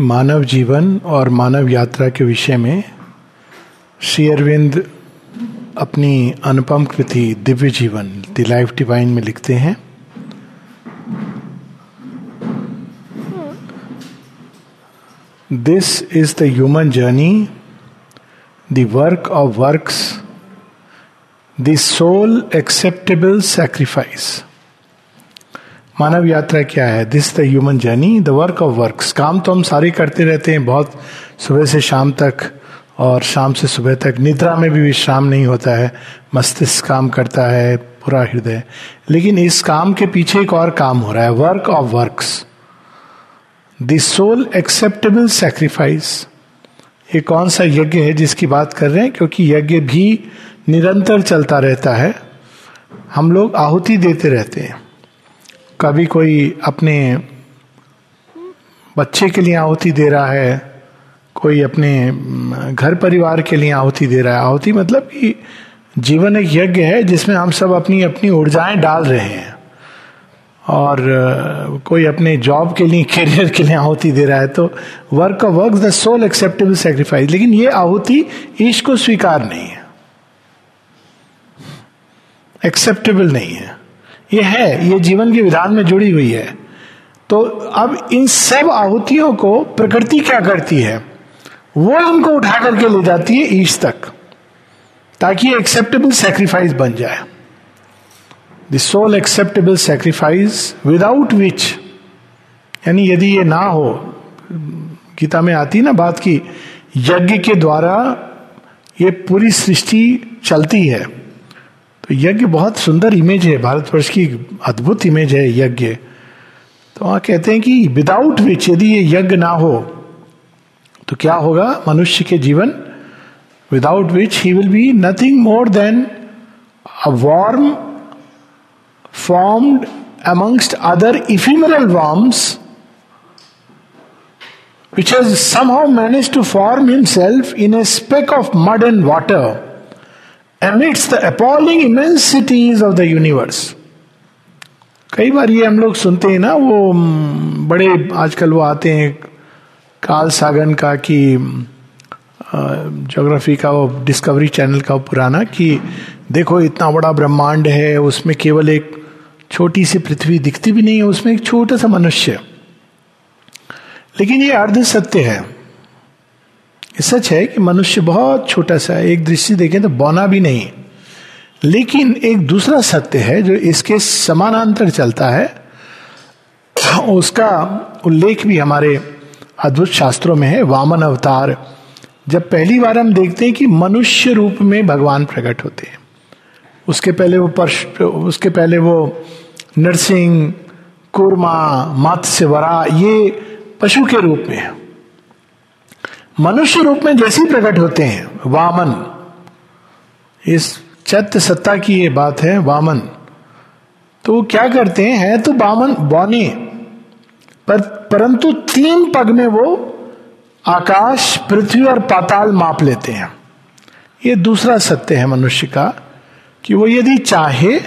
मानव जीवन और मानव यात्रा के विषय में श्री अरविंद अपनी अनुपम कृति दिव्य जीवन द लाइफ डिवाइन में लिखते हैं। This is the human journey the work of works the soul acceptable sacrifice मानव यात्रा क्या है? This the human journey the work of work काम तो हम सारे करते रहते हैं, बहुत सुबह से शाम तक और शाम से सुबह तक। निद्रा में भी विश्राम नहीं होता है, मस्तिष्क काम करता है, पूरा हृदय। लेकिन इस काम के पीछे एक और काम हो रहा है work of works the soul acceptable sacrifice ये कौन सा यज्ञ है जिसकी बात कर रहे हैं? क्योंकि यज्ञ भी निरंतर चलता रहता है। हम लोग आहुति देते रहते हैं। कभी कोई अपने बच्चे के लिए आहुति दे रहा है, कोई अपने घर परिवार के लिए आहुति दे रहा है। आहुति मतलब कि जीवन एक यज्ञ है जिसमें हम सब अपनी अपनी ऊर्जाएँ डाल रहे हैं। और कोई अपने जॉब के लिए, करियर के लिए आहुति दे रहा है तो work of work the soul acceptable sacrifice लेकिन ये आहुति ईश को स्वीकार नहीं है। एक्सेप्टेबल नहीं है। ये है, ये जीवन के विधान में जुड़ी हुई है। तो अब इन सब आहुतियों को प्रकृति क्या करती है? वो उनको उठा करके ले जाती है ईश तक, ताकि एक्सेप्टेबल सेक्रीफाइस बन जाए। The soul acceptable sacrifice without which यानी यदि ये ना हो, गीता में आती ना बात की, यज्ञ के द्वारा ये पूरी सृष्टि चलती है। तो यज्ञ बहुत सुंदर इमेज है, भारतवर्ष की अद्भुत इमेज है यज्ञ। तो वहाँ कहते हैं कि विदाउट विच यदि ये यज्ञ ना हो तो क्या होगा मनुष्य के जीवन? Without which he will be nothing more than a worm formed amongst other ephemeral worms which has somehow managed to form himself in a speck of mud water amidst the appalling immensities of the universe. कई बार ये हम लोग सुनते हैं ना, वो बड़े आजकल वो आते हैं, काल सागन का कि जोग्राफी का वो डिस्कवरी चैनल का पुराना कि देखो इतना बड़ा ब्रह्मांड है, उसमें केवल एक छोटी सी पृथ्वी दिखती भी नहीं है, उसमें एक छोटा सा मनुष्य लेकिन ये अर्ध सत्य है सच है कि मनुष्य बहुत छोटा सा है, एक दृष्टि देखें तो बौना भी नहीं। लेकिन एक दूसरा सत्य है जो इसके समानांतर चलता है, उसका उल्लेख भी हमारे अद्भुत शास्त्रों में है, वामन अवतार। जब पहली बार हम देखते हैं कि मनुष्य रूप में भगवान प्रकट होते हैं। उसके पहले वो पर्श, उसके पहले वो नरसिंह, कुरमा मत्स्य वरा ये पशु के रूप में है। मनुष्य रूप में जैसे ही प्रकट होते हैं, वामन। इस चैत्य सत्ता की ये बात है, वामन। तो वो क्या करते हैं, है तो वामन बौने पर, परंतु तीन पग में वो आकाश, पृथ्वी और पाताल माप लेते हैं। ये दूसरा सत्य है मनुष्य का, कि वो यदि चाहे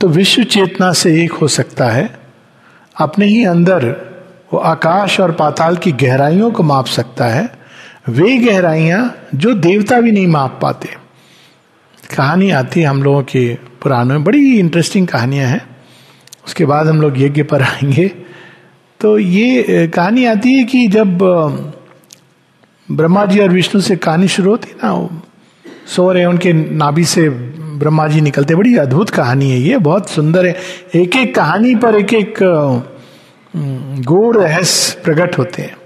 तो विश्व चेतना से एक हो सकता है। अपने ही अंदर वो आकाश और पाताल की गहराइयों को माप सकता है। वे गहराइयाँ जो देवता भी नहीं माप पाते। कहानी आती है हम लोगों के पुराणों में। बड़ी इंटरेस्टिंग कहानियाँ हैं। उसके बाद हम लोग यज्ञ पर आएँगे। तो ये कहानी आती है कि जब ब्रह्मा जी और विष्णु से कहानी शुरू होती ना सो रहे उनके नाभि से ब्रह्मा जी निकलते बड़ी अद्भुत कहानी है ये, बहुत सुंदर है। एक एक कहानी पर एक एक गूढ़ रहस्य प्रकट होते हैं।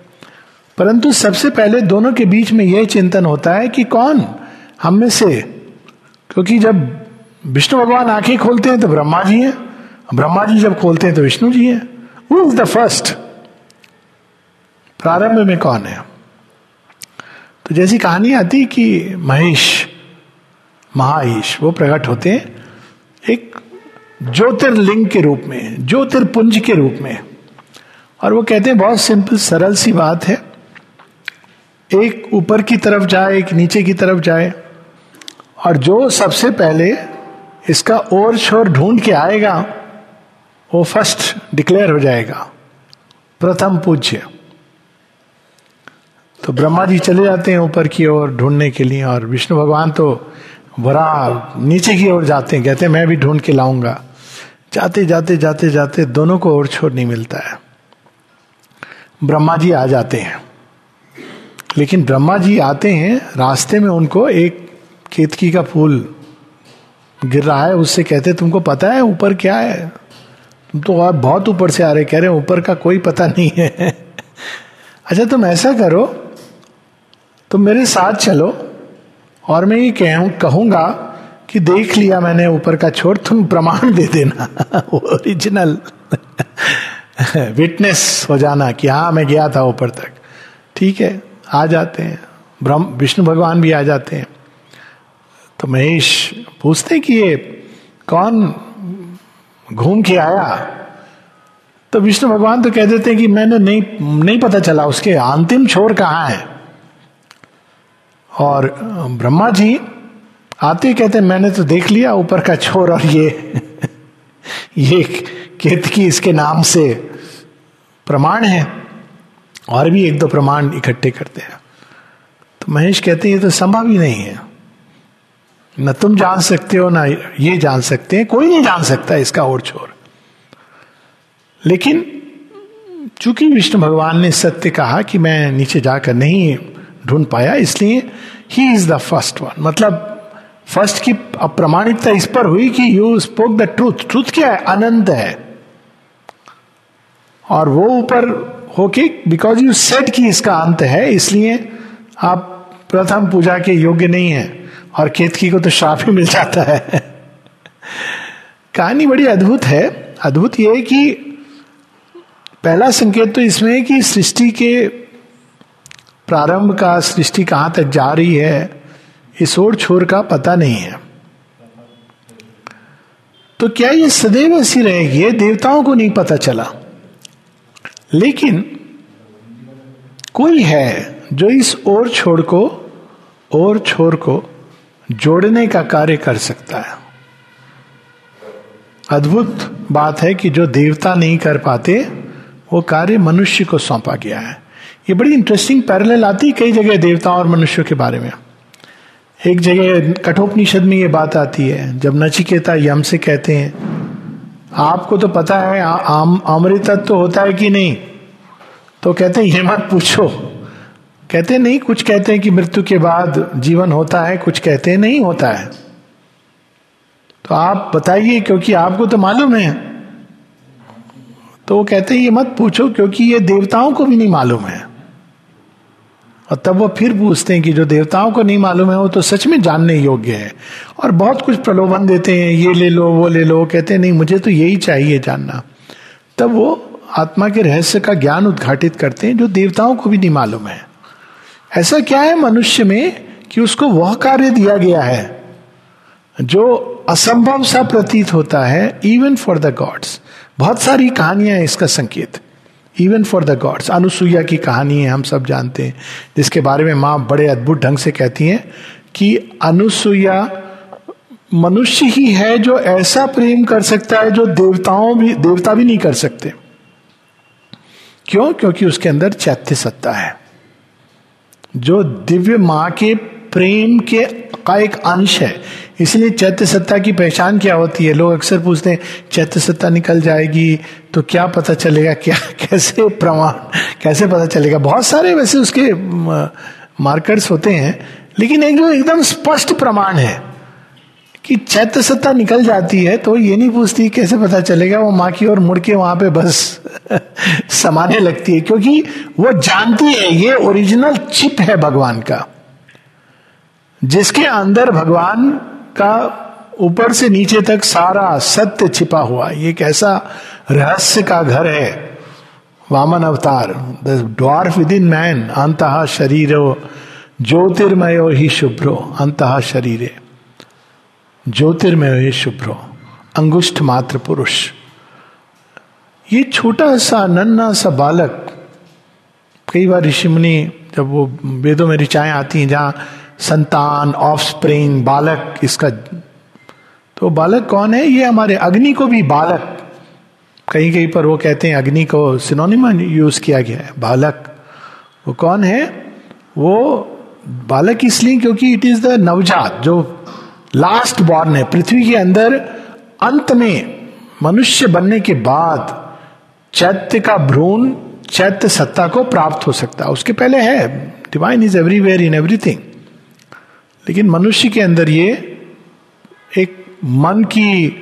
परंतु सबसे पहले दोनों के बीच में यह चिंतन होता है कि कौन हम में से, क्योंकि जब विष्णु भगवान आँखें खोलते हैं तो ब्रह्मा जी हैं ब्रह्मा जी जब खोलते हैं तो विष्णु जी हैं। हु इज़ द फ़र्स्ट प्रारंभ में कौन है? तो जैसी कहानी आती कि महेश महाईश वो प्रकट होते हैं एक ज्योतिर्लिंग के रूप में, ज्योतिर्पुंज के रूप में। और वो कहते हैं, बहुत सिंपल सरल सी बात है। एक ऊपर की तरफ़ जाए, एक नीचे की तरफ़ जाए, और जो सबसे पहले इसका ओर शोर ढूंढ के आएगा, वो फ़र्स्ट डिक्लेयर हो जाएगा। प्रथम पूज्य। तो ब्रह्मा जी चले जाते हैं ऊपर की ओर ढूँढने के लिए, और विष्णु भगवान तो बड़ा नीचे की ओर जाते हैं, कहते हैं, मैं भी ढूंढ के लाऊँगा। जाते जाते जाते जाते दोनों को और छोड़ नहीं मिलता है। ब्रह्मा जी आ जाते हैं। लेकिन ब्रह्मा जी आते हैं, रास्ते में उनको एक केतकी का फूल गिर रहा है, उससे कहते तुमको पता है ऊपर क्या है? तुम तो आप बहुत ऊपर से आ रहे कह रहे ऊपर का कोई पता नहीं है। अच्छा तुम ऐसा करो, तुम मेरे साथ चलो और मैं ये कहूँ, कहूँगा कि देख लिया मैंने ऊपर का छोड़ तुम प्रमाण दे देना। ओरिजिनल विटनेस हो जाना कि हाँ मैं गया था ऊपर तक। ठीक है? आ जाते हैं। ब्रह्म, विष्णु भगवान भी आ जाते हैं। तो महेश पूछते कि ये कौन घूम के आया? तो विष्णु भगवान तो कह देते हैं कि मैंने नहीं नहीं पता चला, उसके अंतिम छोर कहाँ है? और ब्रह्मा जी आते ही कहते मैंने तो देख लिया ऊपर का छोर और ये ये केतकी इसके नाम से प्रमाण है। और भी एक दो प्रमाण इकट्ठे करते हैं। तो महेश कहते हैं, ये तो संभव ही नहीं है। न तुम जान सकते हो, ना ये जान सकते हैं। कोई नहीं जान सकता इसका और छोर। लेकिन चूँकि विष्णु भगवान ने सत्य कहा कि मैं नीचे जाकर नहीं ढूंढ पाया, इसलिए he is the first one मतलब फ़र्स्ट की अप्रमाणिकता इस पर हुई कि you spoke the truth truth क्या है? अनंत है। और वो ऊपर होके बिकॉज़ यू सेट कि इसका अंत है, इसलिए आप प्रथम पूजा के योग्य नहीं है, और केतकी को तो श्राप ही मिल जाता है। कहानी बड़ी अद्भुत है। अद्भुत यह है कि पहला संकेत तो इसमें है कि सृष्टि के प्रारंभ का, सृष्टि कहाँ तक जा रही है इस ओर छोर का पता नहीं है। तो क्या ये सदैव ऐसी रहेगी? देवताओं को नहीं पता चला। लेकिन कोई है जो इस ओर छोर को और छोर को जोड़ने का कार्य कर सकता है। अद्भुत बात है कि जो देवता नहीं कर पाते, वो कार्य मनुष्य को सौंपा गया है। ये बड़ी इंटरेस्टिंग पैरल आती है कई जगह देवताओं और मनुष्यों के बारे में। एक जगह कठोपनिषद में ये बात आती है, जब नचिकेता यम से कहते हैं आपको तो पता है अमृतत्व तो होता है कि नहीं? तो कहते हैं, ये मत पूछो। कहते नहीं, कुछ कहते हैं कि मृत्यु के बाद जीवन होता है, कुछ कहते हैं, नहीं होता है। तो आप बताइए, क्योंकि आपको तो मालूम है। तो वो कहते हैं, ये मत पूछो, क्योंकि ये देवताओं को भी नहीं मालूम है। और तब वो फिर पूछते हैं कि जो देवताओं को नहीं मालूम है, वो तो सच में जानने योग्य है। और बहुत कुछ प्रलोभन देते हैं, ये ले लो, वो ले लो कहते हैं, नहीं, मुझे तो यही चाहिए जानना। तब वो आत्मा के रहस्य का ज्ञान उद्घाटित करते हैं, जो देवताओं को भी नहीं मालूम है। ऐसा क्या है मनुष्य में कि उसको वह कार्य दिया गया है, जो असंभव सा प्रतीत होता है इवन फॉर द गॉड्स बहुत सारी कहानियाँ हैं इसका संकेत। Even for the gods Anusuya की कहानी है, हम सब जानते हैं। जिसके बारे में माँ बड़े अद्भुत ढंग से कहती हैं कि अनुसुईया मनुष्य ही है जो ऐसा प्रेम कर सकता है जो देवताओं भी, देवता भी नहीं कर सकते। क्यों? क्योंकि उसके अंदर चैत्य सत्ता है। जो दिव्य माँ के प्रेम के का एक अंश है। इसलिए चैत्य सत्ता की पहचान क्या होती है? लोग अक्सर पूछते हैं चैत्य सत्ता निकल जाएगी तो क्या पता चलेगा? क्या, कैसे प्रमाण, कैसे पता चलेगा? बहुत सारे वैसे उसके मार्कर्स होते हैं, लेकिन एक जो एकदम स्पष्ट प्रमाण है कि चैत्य सत्ता निकल जाती है तो ये नहीं पूछती कैसे पता चलेगा? वो माँ की ओर मुड़ के वहाँ पे बस समाने लगती है, क्योंकि वो जानती है, ये ओरिजिनल चिप है भगवान का, जिसके अंदर भगवान का ऊपर से नीचे तक सारा सत्य छिपा हुआ। ये एक ऐसा रहस्य का घर है। वामन अवतार the dwarf within man अंत शरीर, ज्योतिर्मय ही शुभ्रो, अंत शरीर। ज्योतिर्मय शुभ्रो, अंगुष्ठ मात्र पुरुष। ये छोटा सा, नन्ना सा बालक, कई बार ऋषि मुनि जब वो वेदों में ऋचाएँ आती हैं, जहाँ संतान ऑफ़ स्प्रिंग बालक, इसका तो बालक कौन है? ये हमारे अग्नि को भी बालक। कहीं कहीं पर वो कहते हैं अग्नि को सिनोनिम यूज़ किया गया है, बालक। वो कौन है? वो बालक इसलिए क्योंकि इट इज़ द नवजात, जो लास्ट बॉर्न है। पृथ्वी के अंदर अंत में, मनुष्य बनने के बाद चैत्य का भ्रूण, चैत्य सत्ता को प्राप्त हो सकता है। उसके पहले है divine is everywhere in everything लेकिन मनुष्य के अंदर ये एक मन की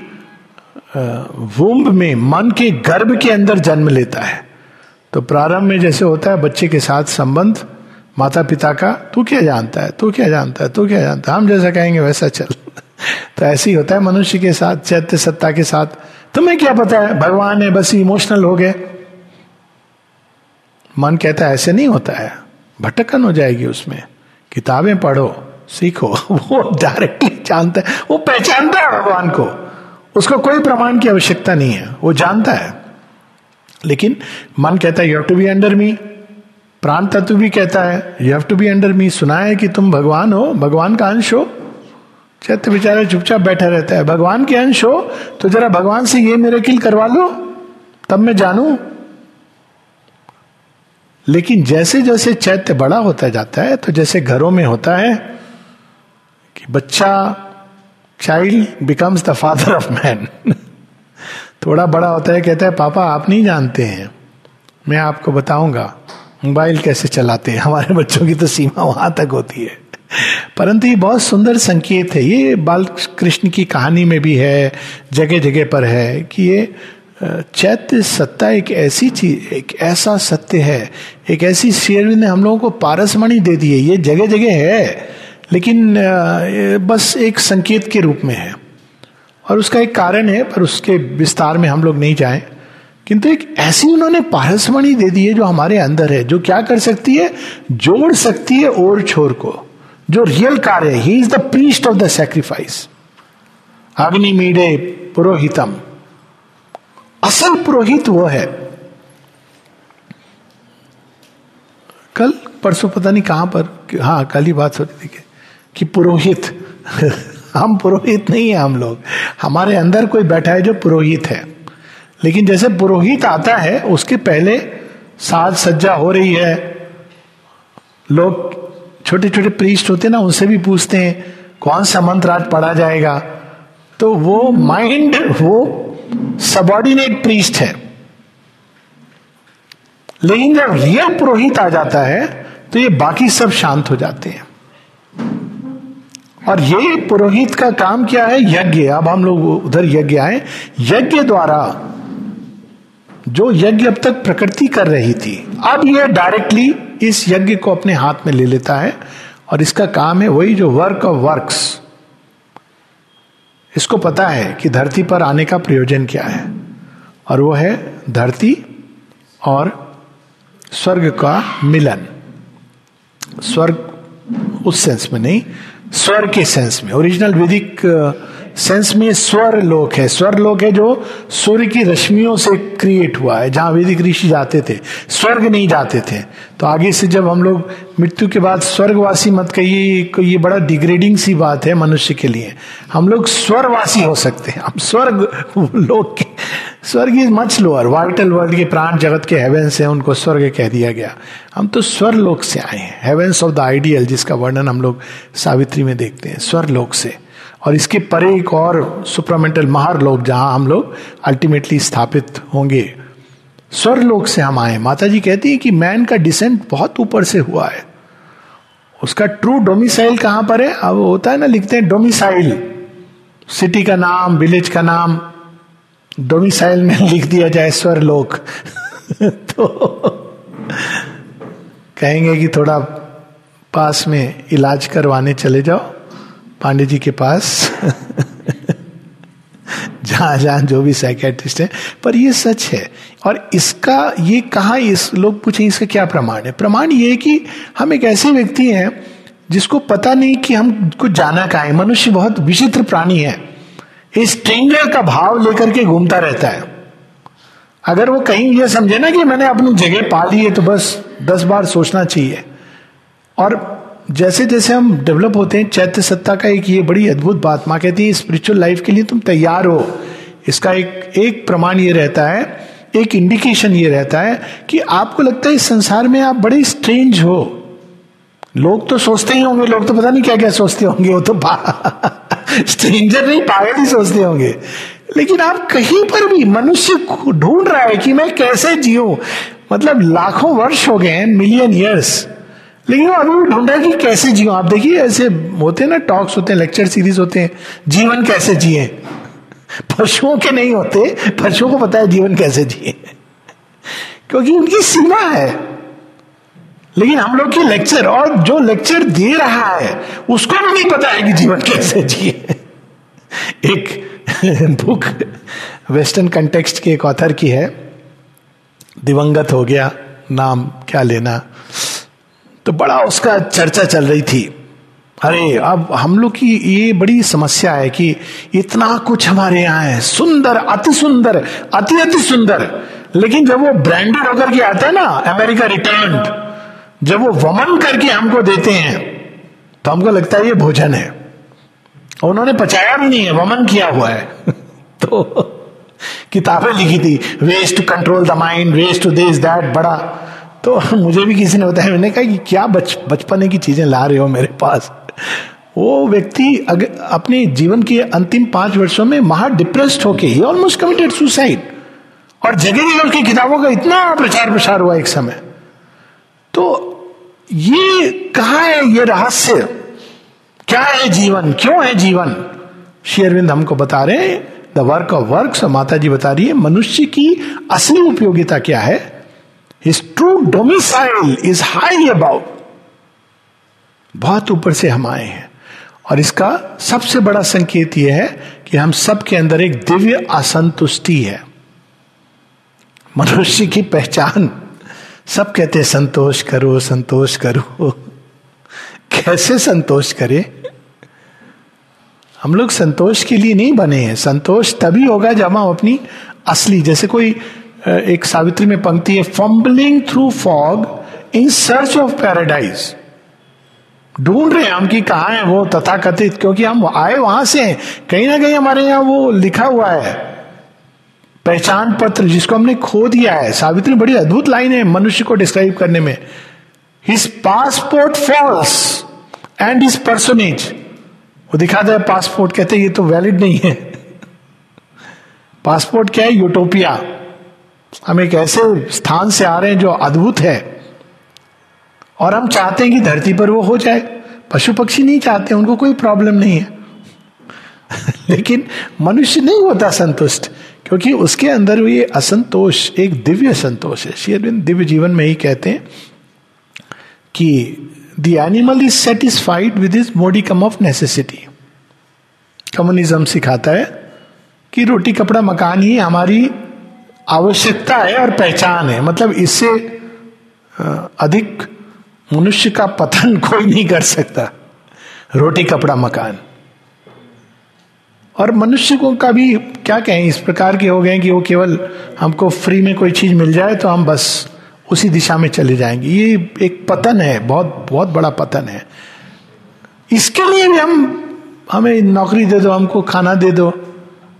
वुम्ब में, मन के गर्भ के अंदर जन्म लेता है। तो प्रारंभ में जैसे होता है, बच्चे के साथ संबंध माता पिता का, तू क्या जानता है? तू क्या जानता है? तू क्या जानता है? हम जैसा कहेंगे, वैसा चल। तो ऐसे ही होता है, मनुष्य के साथ, चैत्य सत्ता के साथ। तुम्हें क्या पता है? भगवान है, बस इमोशनल हो गए। मन कहता है, ऐसे नहीं होता है। भटकन हो जाएगी उसमें। किताबें पढ़ो। सीखो, वो डायरेक्टली जानता है, वो पहचानता है भगवान को। उसको कोई प्रमाण की आवश्यकता नहीं है, वो जानता है। लेकिन मन कहता है you have to be under me प्राण तत्व भी कहता है you have to be under me सुना है कि तुम भगवान हो, भगवान का अंश हो। चैत्य बेचारा चुपचाप बैठा रहता है, भगवान के अंश हो तो जरा भगवान से ये मेरे किल करवा लो, तब मैं जानू। लेकिन जैसे जैसे चैत्य बड़ा होता जाता है तो जैसे घरों में होता है कि बच्चा child becomes the father of man थोड़ा बड़ा होता है, कहता है, पापा, आप नहीं जानते हैं। मैं आपको बताऊँगा, मोबाइल कैसे चलाते हैं? हमारे बच्चों की तो सीमा वहाँ तक होती है। परंतु ये बहुत सुंदर संकेत है। ये बाल कृष्ण की कहानी में भी है जगह जगह पर है कि ये चैत्य सत्ता एक ऐसी चीज़, एक ऐसा सत्य है, एक ऐसी शेर ने हम लोगों को पारसमणि दे दी है। ये जगह जगह है। लेकिन बस एक संकेत के रूप में है। और उसका एक कारण है, पर उसके विस्तार में हम लोग नहीं जाए। किंतु एक ऐसी उन्होंने पारसमणि दे दी है जो हमारे अंदर है, जो क्या कर सकती है? जोड़ सकती है और छोर को, जो रियल कार्य है। He is the priest of the sacrifice अग्नि मीडे पुरोहितम। असल पुरोहित वो है। कल, परसों पता नहीं कहाँ पर हाँ कल ही बात हो रही थी कि पुरोहित, हम पुरोहित नहीं है हम लोग। हमारे अंदर कोई बैठा है जो पुरोहित है। लेकिन जैसे पुरोहित आता है, उसके पहले साज सज्जा हो रही है। लोग छोटे छोटे प्रीस्ट होते हैं ना, उनसे भी पूछते हैं, कौन सा मंत्र आज पढ़ा जाएगा? तो वो माइंड वो सबॉर्डिनेट प्रीस्ट है। लेकिन जब रियल पुरोहित आ जाता है तो ये बाकी सब शांत हो जाते हैं। और ये पुरोहित का काम क्या है? यज्ञ। अब हम लोग उधर यज्ञ आए। यज्ञ द्वारा जो यज्ञ अब तक प्रकृति कर रही थी, अब ये डायरेक्टली इस यज्ञ को अपने हाथ में ले लेता है और इसका काम है वही जो वर्क ऑफ़ वर्क्स इसको पता है कि धरती पर आने का प्रयोजन क्या है। और वो है धरती और स्वर्ग का मिलन। स्वर्ग उस सेंस में नहीं स्वर्ग के सेंस में। ओरिजिनल वैदिक सेंस में स्वर लोक है। स्वर लोक है जो सूर्य की रश्मियों से क्रिएट हुआ है, जहाँ वैदिक ऋषि जाते थे। स्वर्ग नहीं जाते थे। तो आगे से जब हम लोग मृत्यु के बाद स्वर्गवासी मत कहिए, ये बड़ा डिग्रेडिंग सी बात है मनुष्य के लिए। हम लोग स्वरवासी हो सकते हैं। हम स्वर्ग लोक के स्वर्ग is much lower vital world के प्राण जगत के हेवेंस है, उनको स्वर्ग कह दिया गया। हम तो स्वर लोक से आए हैं। हेवेंस ऑफ़ द आइडियल जिसका वर्णन हम लोग सावित्री में देखते हैं स्वर लोक से। और इसके परे एक और सुपरामेंटल महार लोग जहाँ हम लोग अल्टीमेटली स्थापित होंगे। स्वर लोक से हम आए माता जी कहती है कि मैन का डिसेंट बहुत ऊपर से हुआ है। उसका ट्रू डोमिसाइल कहाँ पर है? अब होता है ना, लिखते हैं डोमिसाइल सिटी का नाम विलेज का नाम। डोमिसाइल में लिख दिया जाए स्वर लोक तो कहेंगे कि थोड़ा पास में इलाज करवाने चले जाओ, पांडे जी के पास। जहाँ जहाँ जो भी साइकेट्रिस्ट है, पर ये सच है। और इसका, ये कहा इस, लोग पूछे इसका क्या प्रमाण है? प्रमाण ये है कि हम एक ऐसे व्यक्ति हैं जिसको पता नहीं कि हम कुछ जाना का है। मनुष्य बहुत विचित्र प्राणी है। इस का भाव लेकर के घूमता रहता है। अगर वो कहीं ये समझे ना कि मैंने अपनी जगह पा ली है तो बस दस बार सोचना चाहिए। और जैसे जैसे हम डेवलप होते हैं, चैत्य सत्ता का एक ये बड़ी अद्भुत बात, माँ कहती है स्पिरिचुअल लाइफ के लिए तुम तैयार हो। इसका एक एक प्रमाण ये रहता है, एक इंडिकेशन ये रहता है कि आपको लगता है इस संसार में आप बड़े स्ट्रेंज हो। लोग तो सोचते ही होंगे, लोग तो पता नहीं क्या क्या सोचते होंगे, वो तो स्ट्रेंजर नहीं, पागल ही सोचते होंगे। लेकिन आप कहीं पर भी मनुष्य ढूंढ रहा है कि मैं कैसे जीऊं? मतलब लाखों वर्ष हो गए हैं मिलियन ईयर्स लेकिन अभी ढूंढ रहा है कि कैसे जियो आप देखिए, ऐसे होते हैं ना टॉक्स होते हैं लेक्चर सीरीज़ होते हैं, जीवन कैसे जिए? पशुओं के नहीं होते, पशुओं को पता है जीवन कैसे जिए। क्योंकि उनकी सीमा है। लेकिन हम लोग की लेक्चर और जो लेक्चर दे रहा है, उसको भी नहीं पता है कि जीवन कैसे जिए। एक बुक वेस्टर्न कंटेक्स्ट के एक ऑथर की है, दिवंगत हो गया, नाम क्या लेना। तो बड़ा उसका चर्चा चल रही थी। अरे, अब हम लोग की ये बड़ी समस्या है कि इतना कुछ हमारे यहाँ है, सुंदर, अति सुंदर, अति अति सुंदर। लेकिन जब वो ब्रांडेड होकर के आता है ना अमेरिका रिटर्न जब वो वमन करके हमको देते हैं तो हमको लगता है ये भोजन है। उन्होंने पचाया भी नहीं है, वमन किया हुआ है। तो किताबें लिखी थी waste to control the mind waste to this that बड़ा। तो मुझे भी किसी ने बताया, मैंने कहा कि क्या बच, बचपने की चीज़ें ला रहे हो मेरे पास? वो व्यक्ति अपने जीवन के अंतिम पाँच वर्षों में महा डिप्रेस्ड होके ही ऑलमोस्ट कमिटेड सुसाइड और जगह जगह उसकी किताबों का इतना प्रचार प्रसार हुआ एक समय। तो ये कहा है ये रहस्य? क्या है जीवन? क्यों है जीवन? शेरविंद हमको बता रहे हैं द वर्क ऑफ़ वर्क माता जी बता रही है, मनुष्य की असली उपयोगिता क्या है? His true domicile is high above बहुत ऊपर से हम आए हैं। और इसका सबसे बड़ा संकेत यह है कि हम सबके अंदर एक दिव्य असंतुष्टि है। मनुष्य की पहचान सब कहते संतोष करो संतोष करो। कैसे संतोष करे? हम लोग संतोष के लिए नहीं बने हैं। संतोष तभी होगा जब हम अपनी असली, जैसे कोई एक सावित्री में पंक्ति है, fumbling through fog in search of paradise. ढूंढ रहे हैं हम कि कहा है वो तथाकथित, क्योंकि हम आए वहाँ से हैं। कहीं ना कहीं हमारे यहाँ वो लिखा हुआ है। पहचान पत्र जिसको हमने खो दिया है सावित्री बड़ी अद्भुत लाइन है मनुष्य को डिस्क्राइब करने में। His passport falls and his personage वो दिखाता है पासपोर्ट कहते ये तो वैलिड नहीं है। पासपोर्ट क्या है? यूटोपिया हम एक ऐसे स्थान से आ रहे हैं जो अद्भुत है। और हम चाहते हैं कि धरती पर वो हो जाए। पशु पक्षी नहीं चाहते, उनको कोई प्रॉब्लम नहीं है। लेकिन मनुष्य नहीं होता संतुष्ट। क्योंकि उसके अंदर ये असंतोष, एक दिव्य संतोष है। शेरविंद दिव्य जीवन में ही कहते हैं कि the animal is satisfied with is modicum of necessity communism सिखाता है कि रोटी, कपड़ा, मकान ही हमारी आवश्यकता है और पहचान है। मतलब इससे अधिक मनुष्य का पतन कोई नहीं कर सकता। रोटी, कपड़ा, मकान। और मनुष्य को का भी क्या कहें, इस प्रकार के हो गए कि वो केवल हमको फ्री में कोई चीज़ मिल जाए तो हम बस उसी दिशा में चले जाएँगे। ये एक पतन है, बहुत बहुत बड़ा पतन है। इसके लिए भी हम, हमें नौकरी दे दो, हमको खाना दे दो।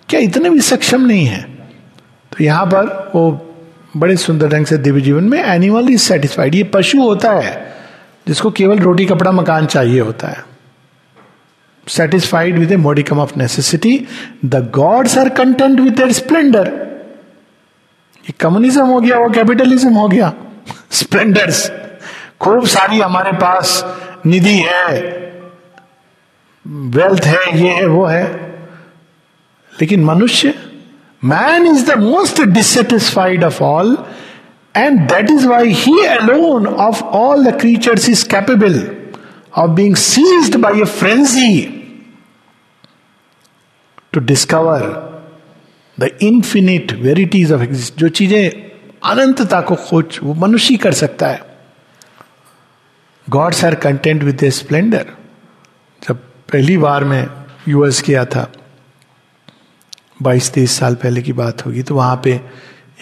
क्या इतने भी सक्षम नहीं है? तो यहाँ पर वो बड़े सुंदर ढंग से दिव्य जीवन में एनिमल इज़ सेटिस्फाइड ये पशु होता है, जिसको केवल रोटी, कपड़ा, मकान चाहिए होता है। Satisfied with a modicum of necessity the gods are content with their splendour ये कम्युनिज्म हो गया, वो कैपिटलिज्म हो गया. स्प्लेंडर्स खूब सारी हमारे पास निधि है वेल्थ है, ये है, वो है. लेकिन मनुष्य man is the most dissatisfied of all and that is why he alone of all the creatures is capable of being seized by a frenzy to discover the infinite verities of exist जो चीज़ें अनंतता को खोज, वो मनुष्य कर सकता है। Gods are content with splendour जब पहली बार मैं यूएस किया था बाईस तेईस साल पहले की बात होगी तो वहाँ पे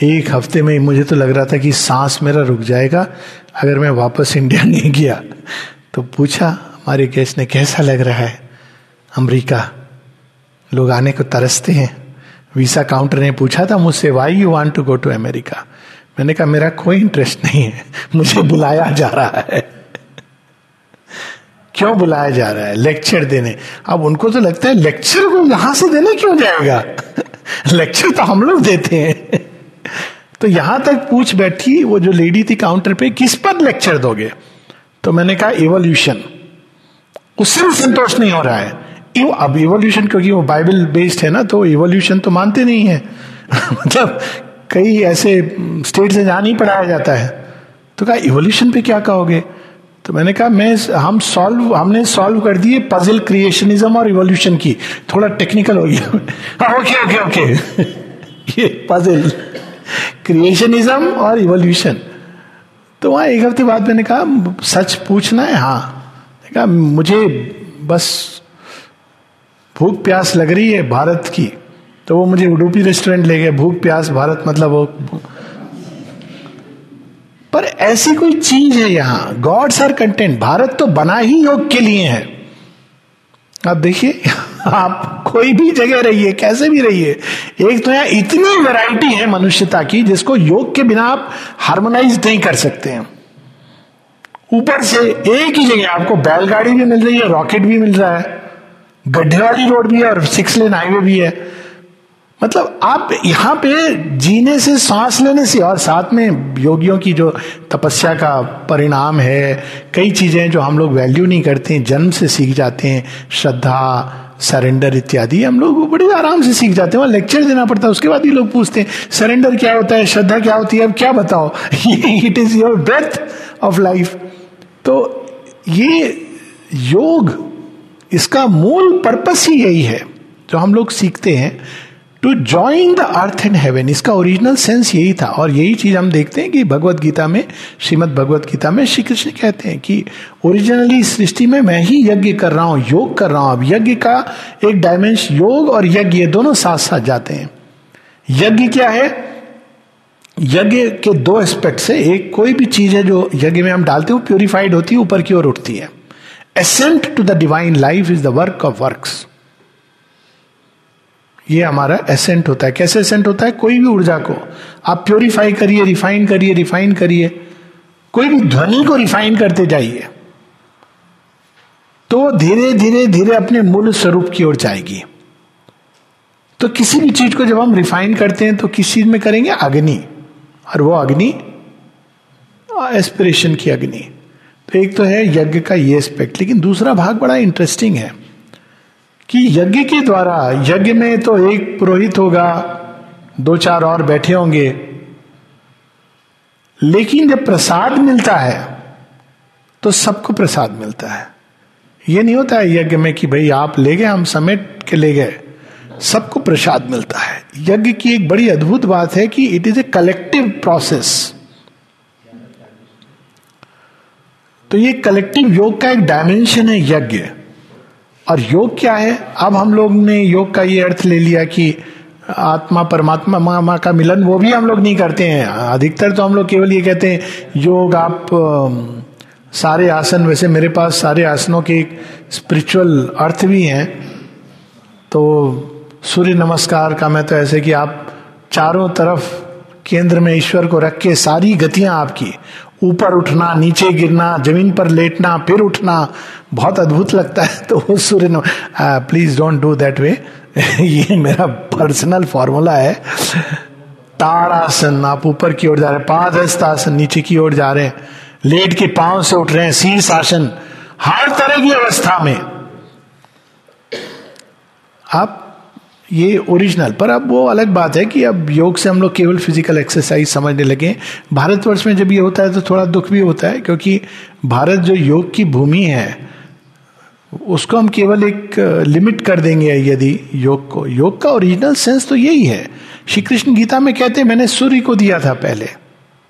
एक हफ़्ते में मुझे तो लग रहा था कि सांस मेरा रुक जाएगा, अगर मैं वापस इंडिया नहीं गया। तो पूछा, हमारे गेस्ट ने कैसा लग रहा है? अमेरिका, लोग आने को तरसते हैं। वीसा काउंटर ने पूछा, था मुझसे why you want to go to America मैंने कहा, मेरा कोई इंटरेस्ट नहीं है। मुझे बुलाया जा रहा है। क्यों बुलाया जा रहा है? लेक्चर देने। अब उनको तो लगता है लेक्चर को यहाँ से देने क्यों जाएगा? लेक्चर तो हम लोग देते हैं। तो यहाँ तक पूछ बैठी वो जो लेडी थी काउंटर पे, किस पर लेक्चर दोगे? तो मैंने कहा इवोल्यूशन उससे भी संतोष नहीं हो रहा है। अब इवोल्यूशन क्योंकि वो बाइबल बेस्ड है ना तो इवोल्यूशन तो मानते नहीं है। मतलब कई ऐसे स्टेट से जहाँ नहीं पढ़ाया जाता है। तो कहा इवोल्यूशन पे क्या कहोगे? तो मैंने कहा, मैं हम सॉल्व हमने सॉल्व कर दिए पजल क्रिएशनिज्म और इवोल्यूशन की। थोड़ा टेक्निकल हो गया। ओके ओके ओके ये पजल क्रिएशनिज्म और इवोल्यूशन तो वहाँ एक हफ़्ते बाद मैंने कहा, सच पूछना है? हाँ। कहा, मुझे बस भूख प्यास लग रही है भारत की। तो वो मुझे उडुपी रेस्टोरेंट ले गए। भूख प्यास भारत मतलब वो पर ऐसी कोई चीज़ है यहाँ। गॉड्स आर कंटेंट भारत तो बना ही योग के लिए है। आप देखिए आप कोई भी जगह रहिए, कैसे भी रहिए, एक तो यहाँ इतनी वैरायटी है मनुष्यता की जिसको योग के बिना आप हार्मोनाइज नहीं कर सकते हैं। ऊपर से एक ही जगह आपको बैलगाड़ी भी मिल रही है रॉकेट भी मिल रहा है गड्ढे वाली रोड भी है और सिक्स लेन हाईवे भी है। मतलब आप यहाँ पे जीने से, सांस लेने से और साथ में योगियों की जो तपस्या का परिणाम है, कई चीज़ें जो हम लोग वैल्यू नहीं करते हैं, जन्म से सीख जाते हैं, श्रद्धा सरेंडर इत्यादि। हम लोग बड़े आराम से सीख जाते हैं लेक्चर देना पड़ता है, उसके बाद ही लोग पूछते हैं सरेंडर क्या होता है? श्रद्धा क्या होती है? अब क्या बताओ? It is your breath of life तो ये योग, इसका मूल पर्पस ही यही है, जो हम लोग सीखते हैं। To join the earth and heaven इसका ओरिजिनल सेंस यही था। और यही चीज़ हम देखते हैं कि भगवत गीता में, श्रीमद भगवत गीता में श्री कृष्ण कहते हैं कि ओरिजिनली सृष्टि में मैं ही यज्ञ कर रहा हूँ, योग कर रहा हूँ। अब यज्ञ का एक डायमेंशन योग और यज्ञ दोनों साथ साथ जाते हैं। यज्ञ क्या है? यज्ञ के दो एस्पेक्ट से एक कोई भी चीज़ है जो यज्ञ में हम डालते हैं प्योरिफाइड होती है, ऊपर की ओर उठती है। Ascent to the divine life is the work of works ये हमारा एसेंट होता है। कैसे एसेंट होता है? कोई भी ऊर्जा को। आप प्योरीफाई करिए रिफाइन करिए रिफाइन करिए। कोई भी ध्वनि को रिफाइन करते जाइए। तो धीरे धीरे धीरे अपने मूल स्वरूप की ओर जाएगी। तो किसी भी चीज़ को जब हम रिफाइन करते हैं तो किस चीज़ में करेंगे? अग्नि। और वो अग्नि एस्पिरेशन की अग्नि। तो एक तो है यज्ञ का ये एस्पेक्ट लेकिन दूसरा भाग बड़ा इंटरेस्टिंग है। कि यज्ञ के द्वारा, यज्ञ में तो एक पुरोहित होगा, दो चार और बैठे होंगे। लेकिन जब प्रसाद मिलता है तो सबको प्रसाद मिलता है। ये नहीं होता है यज्ञ में कि भाई आप ले गए, हम समेट के ले गए। सबको प्रसाद मिलता है। यज्ञ की एक बड़ी अद्भुत बात है कि it is a collective process तो ये कलेक्टिव योग का एक डायमेंशन है यज्ञ। और योग क्या है? अब हम लोग ने योग का ये अर्थ ले लिया कि आत्मा, परमात्मा, माँ माँ का मिलन वो भी हम लोग नहीं करते हैं। अधिकतर तो हम लोग केवल ये कहते हैं, योग आप सारे आसन, वैसे मेरे पास सारे आसनों के एक स्पिरिचुअल अर्थ भी हैं। तो सूर्य नमस्कार का मैं तो ऐसे कि आप चारों तरफ़ केंद्र में ईश्वर को रख के सारी गतियाँ आपकी। ऊपर उठना, नीचे गिरना, ज़मीन पर लेटना, फिर उठना, बहुत अद्भुत लगता है। तो वो सूर्य please don't do that way ये मेरा पर्सनल फॉर्मूला है। ताड़ासन, आप ऊपर की ओर जा रहे हैं पादस्त आसन नीचे की ओर जा रहे हैं। लेट के पाँव से उठ रहे हैं शीर्ष आसन हर तरह की अवस्था में। आप ये ओरिजिनल पर अब वो अलग बात है कि अब योग से हम लोग केवल फ़िज़िकल एक्सरसाइज समझने लगे। भारतवर्ष में जब ये होता है तो थोड़ा दुख भी होता है, क्योंकि भारत जो योग की भूमि है, उसको हम केवल एक लिमिट कर देंगे यदि योग को। योग का ओरिजिनल सेंस तो यही है। श्री कृष्ण गीता में कहते हैं, मैंने सूर्य को दिया था पहले।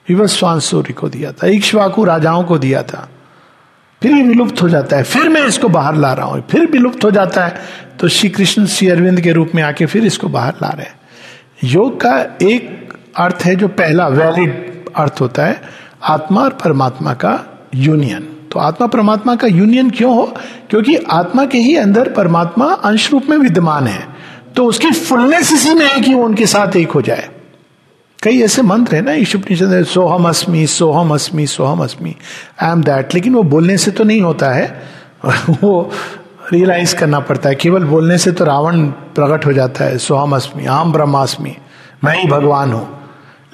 विवस्वान सूर्य को दिया था। इक्ष्वाकु राजाओं को दिया था। फिर ये विलुप्त हो जाता है। फिर मैं इसको बाहर ला रहा हूँ। फिर विलुप्त हो जाता है। तो श्री कृष्ण श्री अरविंद के रूप में आके फिर इसको बाहर ला रहे हैं। योग का एक अर्थ है जो पहला वैलिड अर्थ होता है, आत्मा और परमात्मा का यूनियन तो आत्मा परमात्मा का यूनियन क्यों हो? क्योंकि आत्मा के ही अंदर परमात्मा अंश रूप में विद्यमान है। तो उसकी फुलनेस इसी में है कि वो उनके साथ एक हो जाए। कई ऐसे मंत्र है ना ईशुपनिषद सोहम अस्मी सोहम अस्मी सोहम अस्मी आई एम दैट लेकिन वो बोलने से तो नहीं होता है वो रियलाइज़ करना पड़ता है। केवल बोलने से तो रावण प्रकट हो जाता है, सोहम अस्मी आम ब्रह्मास्मी मैं ही भगवान हूँ।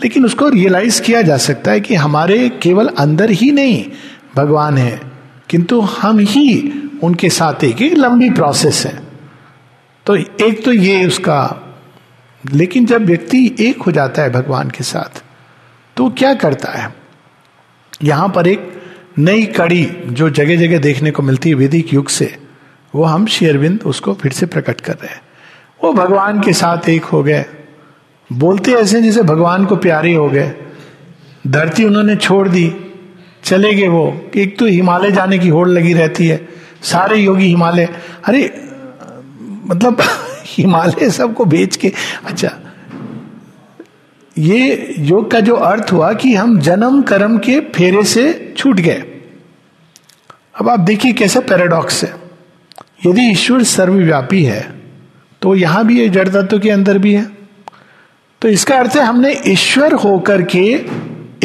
लेकिन उसको रियलाइज़ किया जा सकता है कि हमारे केवल अंदर ही नहीं, भगवान है, किंतु हम ही उनके साथ एक एक लंबी प्रोसेस है। तो एक तो ये उसका लेकिन जब व्यक्ति एक हो जाता है भगवान के साथ तो क्या करता है? यहाँ पर एक नई कड़ी जो जगह जगह देखने को मिलती है वैदिक युग से, वो हम शेयरविंद उसको फिर से प्रकट कर रहे हैं। वो भगवान के साथ एक हो गए। बोलते ऐसे जैसे भगवान को प्यारे हो गए। धरती उन्होंने छोड़ दी। चले गए वो। एक तो हिमालय जाने की होड़ लगी रहती है। सारे योगी हिमालय। अरे मतलब हिमालय सबको बेच के अच्छा ये योग का जो अर्थ हुआ कि हम जन्म कर्म के फेरे से छूट गए। अब आप देखिए कैसे पैराडॉक्स है। यदि ईश्वर सर्वव्यापी है तो यहाँ भी है जड़ तत्व के अंदर भी है। तो इसका अर्थ है हमने ईश्वर होकर के,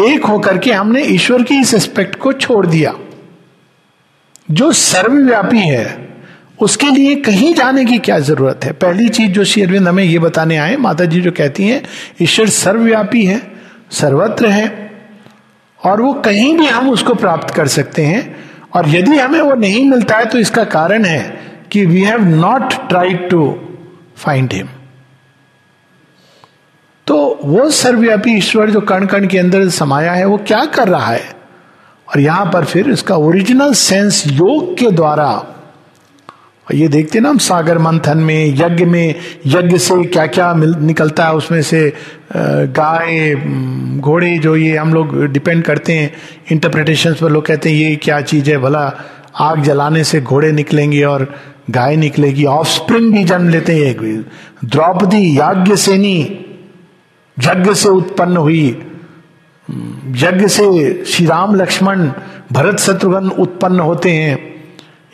एक होकर के हमने ईश्वर के इस एस्पेक्ट को छोड़ दिया। जो सर्वव्यापी है उसके लिए कहीं जाने की क्या ज़रूरत है? पहली चीज़ जो श्री अरविंद हमें ये बताने आए माता जी जो कहती हैं, ईश्वर सर्वव्यापी है, सर्वत्र है, और वो कहीं भी हम उसको प्राप्त कर सकते हैं, और यदि हमें वो नहीं मिलता है तो इसका कारण है कि we have not tried to find him तो वो सर्वव्यापी ईश्वर जो कण कण के अंदर समाया है, वो क्या कर रहा है? और यहाँ पर फिर इसका ओरिजिनल सेंस योग के द्वारा ये देखते ना हम सागर मंथन में, यज्ञ में, यज्ञ से क्या क्या निकलता है, उसमें से गाय घोड़े जो ये हम लोग डिपेंड करते हैं इंटरप्रिटेशन पर लोग कहते हैं, ये क्या चीज़ है, भला आग जलाने से घोड़े निकलेंगे और गाय निकलेगी ऑफ़ स्प्रिंग भी जन्म लेते हैं द्रौपदी याज्ञ सेनी यज्ञ से उत्पन्न हुई यज्ञ से श्री राम लक्ष्मण, भरत शत्रुघ्न उत्पन्न होते हैं।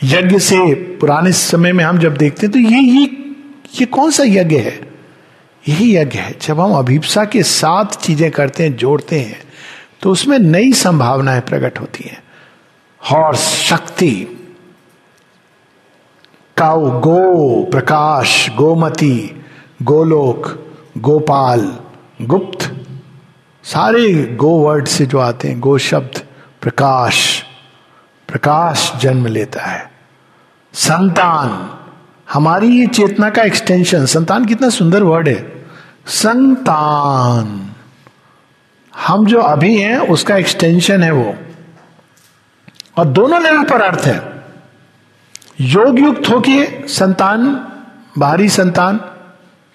यज्ञ से पुराने समय में हम जब देखते हैं तो ये ये ये कौन सा यज्ञ है? यही यज्ञ है। जब हम अभिप्सा के साथ चीज़ें करते हैं, जोड़ते हैं तो उसमें नई संभावनाएँ प्रकट होती हैं। हॉर्स, शक्ति, काउ, गो, प्रकाश, गोमती, गोलोक, गोपाल, गुप्त, सारे गो वर्ड से जो आते हैं, गो शब्द, प्रकाश प्रकाश जन्म लेता है। संतान, हमारी ये चेतना का एक्सटेंशन संतान कितना सुंदर वर्ड है। संतान, हम जो अभी हैं, उसका एक्सटेंशन है वो। और दोनों लेवल पर अर्थ है। योग युक्त होके संतान, बाहरी संतान,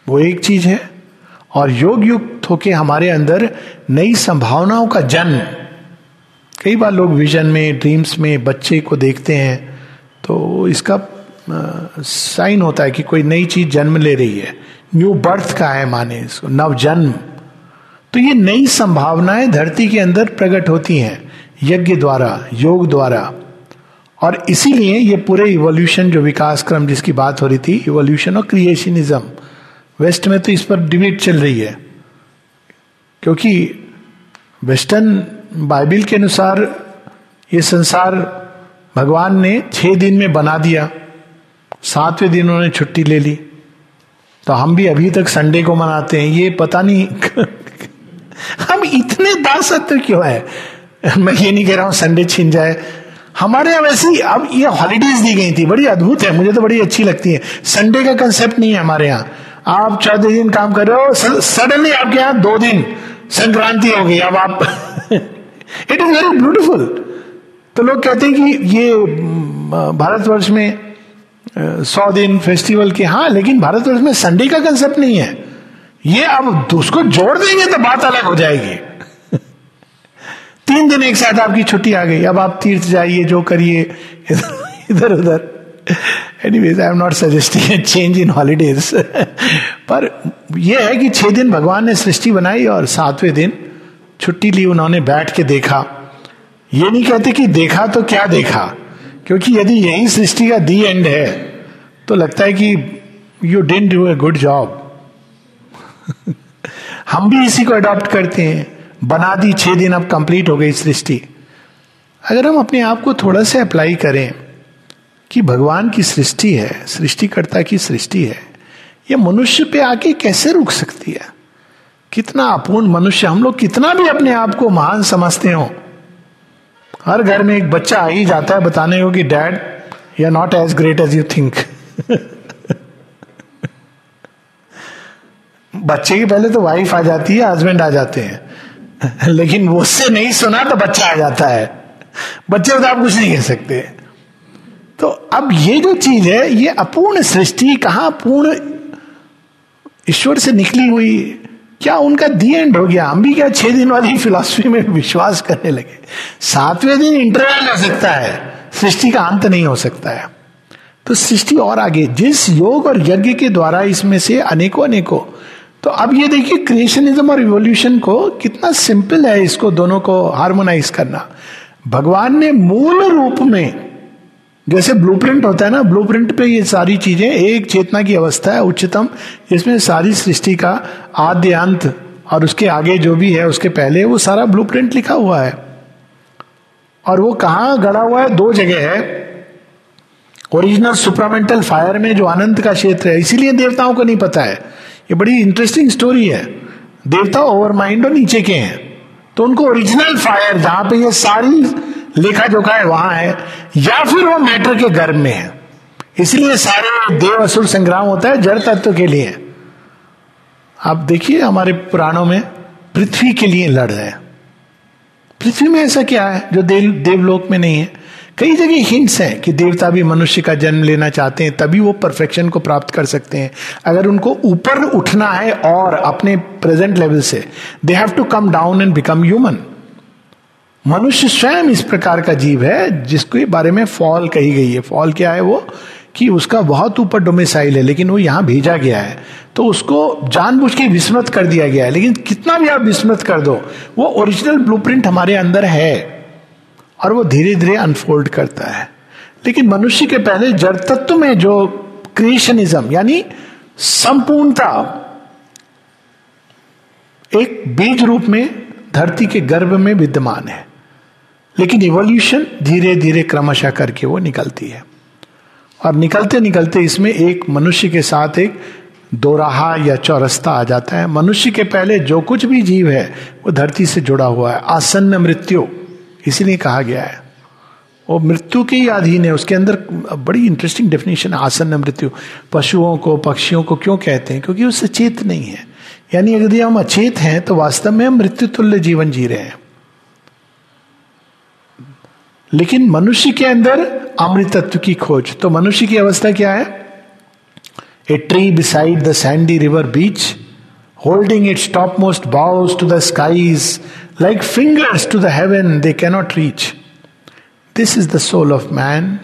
वो एक चीज़ है। और योग युक्त होके हमारे अंदर नई संभावनाओं का जन्म कई बार लोग विजन में ड्रीम्स में बच्चे को देखते हैं तो इसका साइन होता है कि कोई नई चीज़ जन्म ले रही है। न्यू बर्थ का है माने इसको नव जन्म तो ये नई संभावनाएँ धरती के अंदर प्रकट होती हैं, यज्ञ द्वारा, योग द्वारा। और इसीलिए ये पूरे इवोल्यूशन जो विकास क्रम जिसकी बात हो रही थी इवोल्यूशन और क्रिएशनिज्म वेस्ट में तो इस पर डिबेट चल रही है। क्योंकि वेस्टर्न बाइबल के अनुसार ये संसार भगवान ने छह दिन में बना दिया। सातवें दिन उन्होंने छुट्टी ले ली। तो हम भी अभी तक संडे को मनाते हैं। ये पता नहीं हम इतने दासत्व क्यों है? मैं ये नहीं कह रहा हूँ संडे छिन जाए। हमारे यहाँ वैसे ही अब ये हॉलीडेज दी गई थी। बड़ी अद्भुत है। मुझे तो बड़ी अच्छी लगती है। संडे का कंसेप्ट नहीं है हमारे यहाँ। आप चौदह दिन काम कर रहे हो सडनली आपके यहाँ दो दिन। संक्रांति हो गई। अब आप इट इज़ वेरी ब्यूटिफुल तो लोग कहते हैं कि ये भारतवर्ष में सौ दिन फेस्टिवल के हाँ लेकिन भारतवर्ष में संडे का कंसेप्ट नहीं है। ये अब उसको जोड़ देंगे तो बात अलग हो जाएगी। तीन दिन एक साथ आपकी छुट्टी आ गई। अब आप तीर्थ जाइए, जो करिए, इधर उधर। Anyways I am not suggesting change in holidays पर यह है कि छह दिन भगवान ने सृष्टि बनाई और सातवें दिन छुट्टी ली उन्होंने, बैठ के देखा। ये नहीं कहते कि देखा तो क्या देखा? क्योंकि यदि यही सृष्टि का दी एंड है तो लगता है कि you don't do a good job हम भी इसी को अडॉप्ट करते हैं। बना दी, छह दिन अब कंप्लीट हो गई सृष्टि। अगर हम अपने आप को थोड़ा सा अप्लाई करें कि भगवान की सृष्टि है, सृष्टिकर्ता की सृष्टि है यह मनुष्य पे आके कैसे रुक सकती है? कितना अपूर्ण मनुष्य, हम लोग कितना भी अपने आप को महान समझते हो। हर घर में एक बच्चा आ ही जाता है बताने को कि dad you are not as great as you think बच्चे की पहले तो वाइफ आ जाती है हस्बैंड आ जाते हैं। लेकिन वो उससे नहीं सुना तो बच्चा आ जाता है। बच्चे तो आप कुछ नहीं कह सकते। तो अब ये जो चीज़ है, ये अपूर्ण सृष्टि कहाँ पूर्ण ईश्वर से निकली हुई क्या उनका दी एंड हो गया? हम भी क्या छह दिन वाली फिलॉसफी में विश्वास करने लगे? सातवें दिन इंटरवल हो सकता है। सृष्टि का अंत नहीं हो सकता है। तो सृष्टि और आगे, जिस योग और यज्ञ के द्वारा इसमें से अनेकों अनेकों तो अब ये देखिए क्रिएशनिज्म और रिवोल्यूशन को कितना सिंपल है इसको दोनों को हार्मोनाइज करना। भगवान ने मूल रूप में जैसे ब्लूप्रिंट होता है ना ब्लूप्रिंट पे ये सारी चीज़ें, एक चेतना की अवस्था है उच्चतम इसमें सारी सृष्टि का आद्य अंत और उसके आगे जो भी है, उसके पहले, वो सारा ब्लूप्रिंट लिखा हुआ है। और वो कहा गड़ा हुआ है? दो जगह है। ओरिजिनल सुपरामेंटल फायर में जो अनंत का क्षेत्र है, इसीलिए देवताओं को नहीं पता है। ये बड़ी इंटरेस्टिंग स्टोरी है। देवता ओवर माइंड और नीचे के हैं। तो उनको ओरिजिनल फायर जहाँ पे ये सारी लेखा जोखा है, वहाँ है, या फिर वो मैटर के गर्भ में है। इसलिए सारे देव असुर संग्राम होता है जड़ तत्व के लिए। आप देखिए हमारे पुराणों में पृथ्वी के लिए लड़ रहे हैं। पृथ्वी में ऐसा क्या है जो देव, देवलोक में नहीं है? कई जगह हिंट्स हैं कि देवता भी मनुष्य का जन्म लेना चाहते हैं, तभी वो परफेक्शन को प्राप्त कर सकते हैं। अगर उनको ऊपर उठना है और अपने प्रेजेंट लेवल से they have to come down and become human मनुष्य स्वयं इस प्रकार का जीव है, जिसके बारे में फॉल कही गई है। फॉल क्या है वो? कि उसका बहुत ऊपर डोमिसाइल है, लेकिन वो यहाँ भेजा गया है। तो उसको जानबूझ के विस्मृत कर दिया गया है। लेकिन कितना भी आप विस्मृत कर दो, वो ओरिजिनल ब्लूप्रिंट हमारे अंदर है और वो धीरे धीरे अनफोल्ड करता है। लेकिन मनुष्य के पहले जड़ तत्व में जो क्रिएशनिज्म यानी संपूर्णता, एक बीज रूप में धरती के गर्भ में विद्यमान है। लेकिन इवोल्यूशन धीरे धीरे क्रमशः करके वो निकलती है। और निकलते निकलते इसमें एक मनुष्य के साथ एक दोराहा या चौरस्ता आ जाता है। मनुष्य के पहले जो कुछ भी जीव है, वो धरती से जुड़ा हुआ है। आसन्न मृत्यु, इसीलिए कहा गया है। वो मृत्यु के ही अधीन है। उसके अंदर बड़ी इंटरेस्टिंग डेफिनेशन है, आसन्न मृत्यु। पशुओं को, पक्षियों को क्यों कहते हैं? क्योंकि वो सचेत नहीं है। यानी यदि हम अचेत हैं तो वास्तव में हम मृत्यु तुल्य जीवन जी रहे हैं। लेकिन मनुष्य के अंदर अमृतत्व की खोज। तो मनुष्य की अवस्था क्या है? A tree beside the sandy river beach holding its topmost boughs to the skies like fingers to the heaven they cannot reach this is the soul of man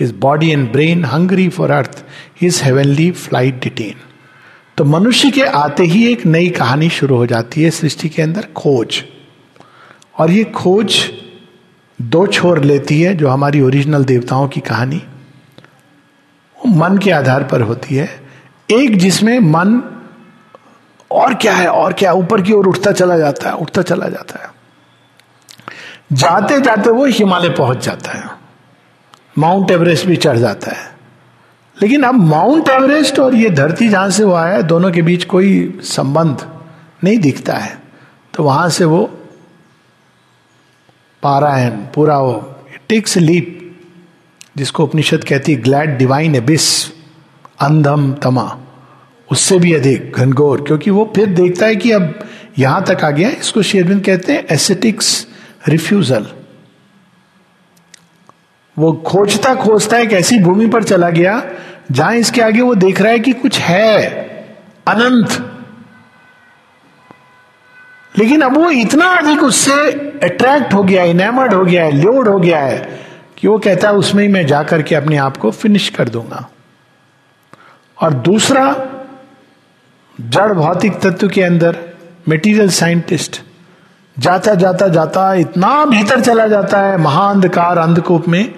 his body and brain hungry for earth his heavenly flight detain तो मनुष्य के आते ही एक नई कहानी शुरू हो जाती है सृष्टि के अंदर खोज। और ये खोज दो छोर लेती है जो हमारी ओरिजिनल देवताओं की कहानी। मन के आधार पर होती है। एक जिसमें मन और क्या है, और क्या ऊपर की ओर उठता चला जाता है, उठता चला जाता है। जाते जाते वो हिमालय पहुँच जाता है। माउंट एवरेस्ट भी चढ़ जाता है। लेकिन अब माउंट एवरेस्ट और ये धरती जहाँ से वो आया दोनों के बीच कोई संबंध नहीं दिखता है। तो वहाँ से वो पारायण, पूरा वो। टेक्स लीप जिसको उपनिषद कहती ग्लैड डिवाइन एबिस अंधम तमा। उससे भी अधिक घनघोर, क्योंकि वो फिर देखता है कि अब यहाँ तक आ गया इसको शेरविंद कहते हैं एसेटिक्स रिफ्यूजल वो खोजता खोजता एक ऐसी भूमि पर चला गया, जहाँ इसके आगे वो देख रहा है कि कुछ है, अनंत। लेकिन अब वो इतना अधिक उससे अट्रैक्ट हो गया इनेमर्ड हो गया है ल्योड हो गया है, कि वो कहता है, उसमें ही मैं जाकर के अपने आप को फिनिश कर दूँगा. और दूसरा, जड़ भौतिक तत्व के अंदर मेटीरियल साइंटिस्ट जाता जाता जाता, इतना भीतर चला जाता है, महाअंधकार, अंधकूप में,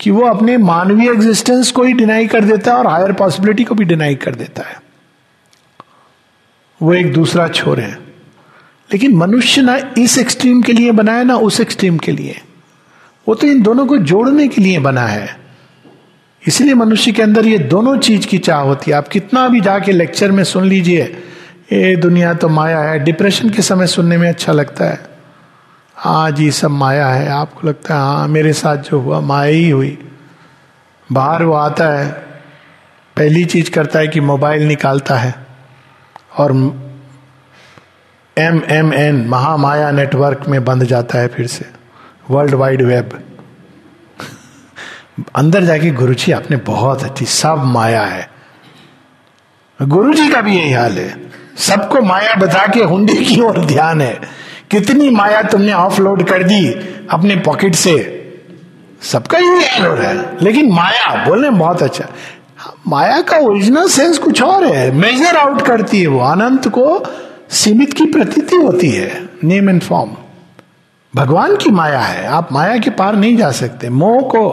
कि वो अपने मानवीय एग्जिस्टेंस को ही डिनाई कर देता है और हायर पॉसिबिलिटी को भी डिनाई कर देता है। वो एक दूसरा छोर है। लेकिन मनुष्य ना इस एक्सट्रीम के लिए बना है, ना उस एक्सट्रीम के लिए। वो तो इन दोनों को जोड़ने के लिए बना है। इसलिए मनुष्य के अंदर ये दोनों चीज़ की चाह होती है। आप कितना भी जाके लेक्चर में सुन लीजिए ये दुनिया तो माया है। डिप्रेशन के समय सुनने में अच्छा लगता है। हाँ जी सब माया है। आपको लगता है हाँ मेरे साथ जो हुआ, माया ही हुई। बाहर वो आता है, पहली चीज़ करता है कि मोबाइल निकालता है और M M N Mahamaya network में बंद जाता है फिर से। वर्ल्ड वाइड वेब अंदर जाके गुरु जी आपने बहुत अच्छी, सब माया है। गुरु जी का भी यही हाल है। सबको माया बता के हुंडी की ओर ध्यान है। कितनी माया तुमने ऑफलोड कर दी अपने पॉकेट से। सबका ही ध्यान हो रहा है। लेकिन माया, बोलने बहुत अच्छा। माया का ओरिजिनल सेंस कुछ और है। मेजर आउट करती है वो, अनंत को सीमित की प्रतीति होती है नेम एंड फॉर्म भगवान की माया है, आप माया के पार नहीं जा सकते, मोह को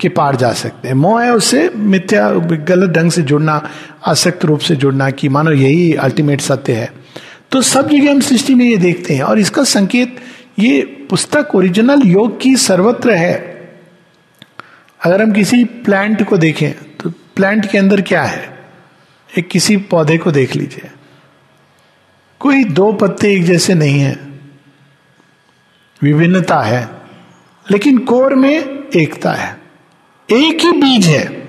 के पार जा सकते हैं। मोह है उससे मिथ्या, गलत ढंग से जुड़ना, आसक्त रूप से जुड़ना कि मानो यही अल्टीमेट सत्य है। तो सब जगह हम सृष्टि में ये देखते हैं और इसका संकेत, ये पुस्तक ओरिजिनल योग की सर्वत्र है। अगर हम किसी प्लांट को देखें तो प्लांट के अंदर क्या है? एक किसी पौधे को देख लीजिए। कोई दो पत्ते एक जैसे नहीं है। विभिन्नता है, लेकिन कोर में एकता है। एक ही बीज है।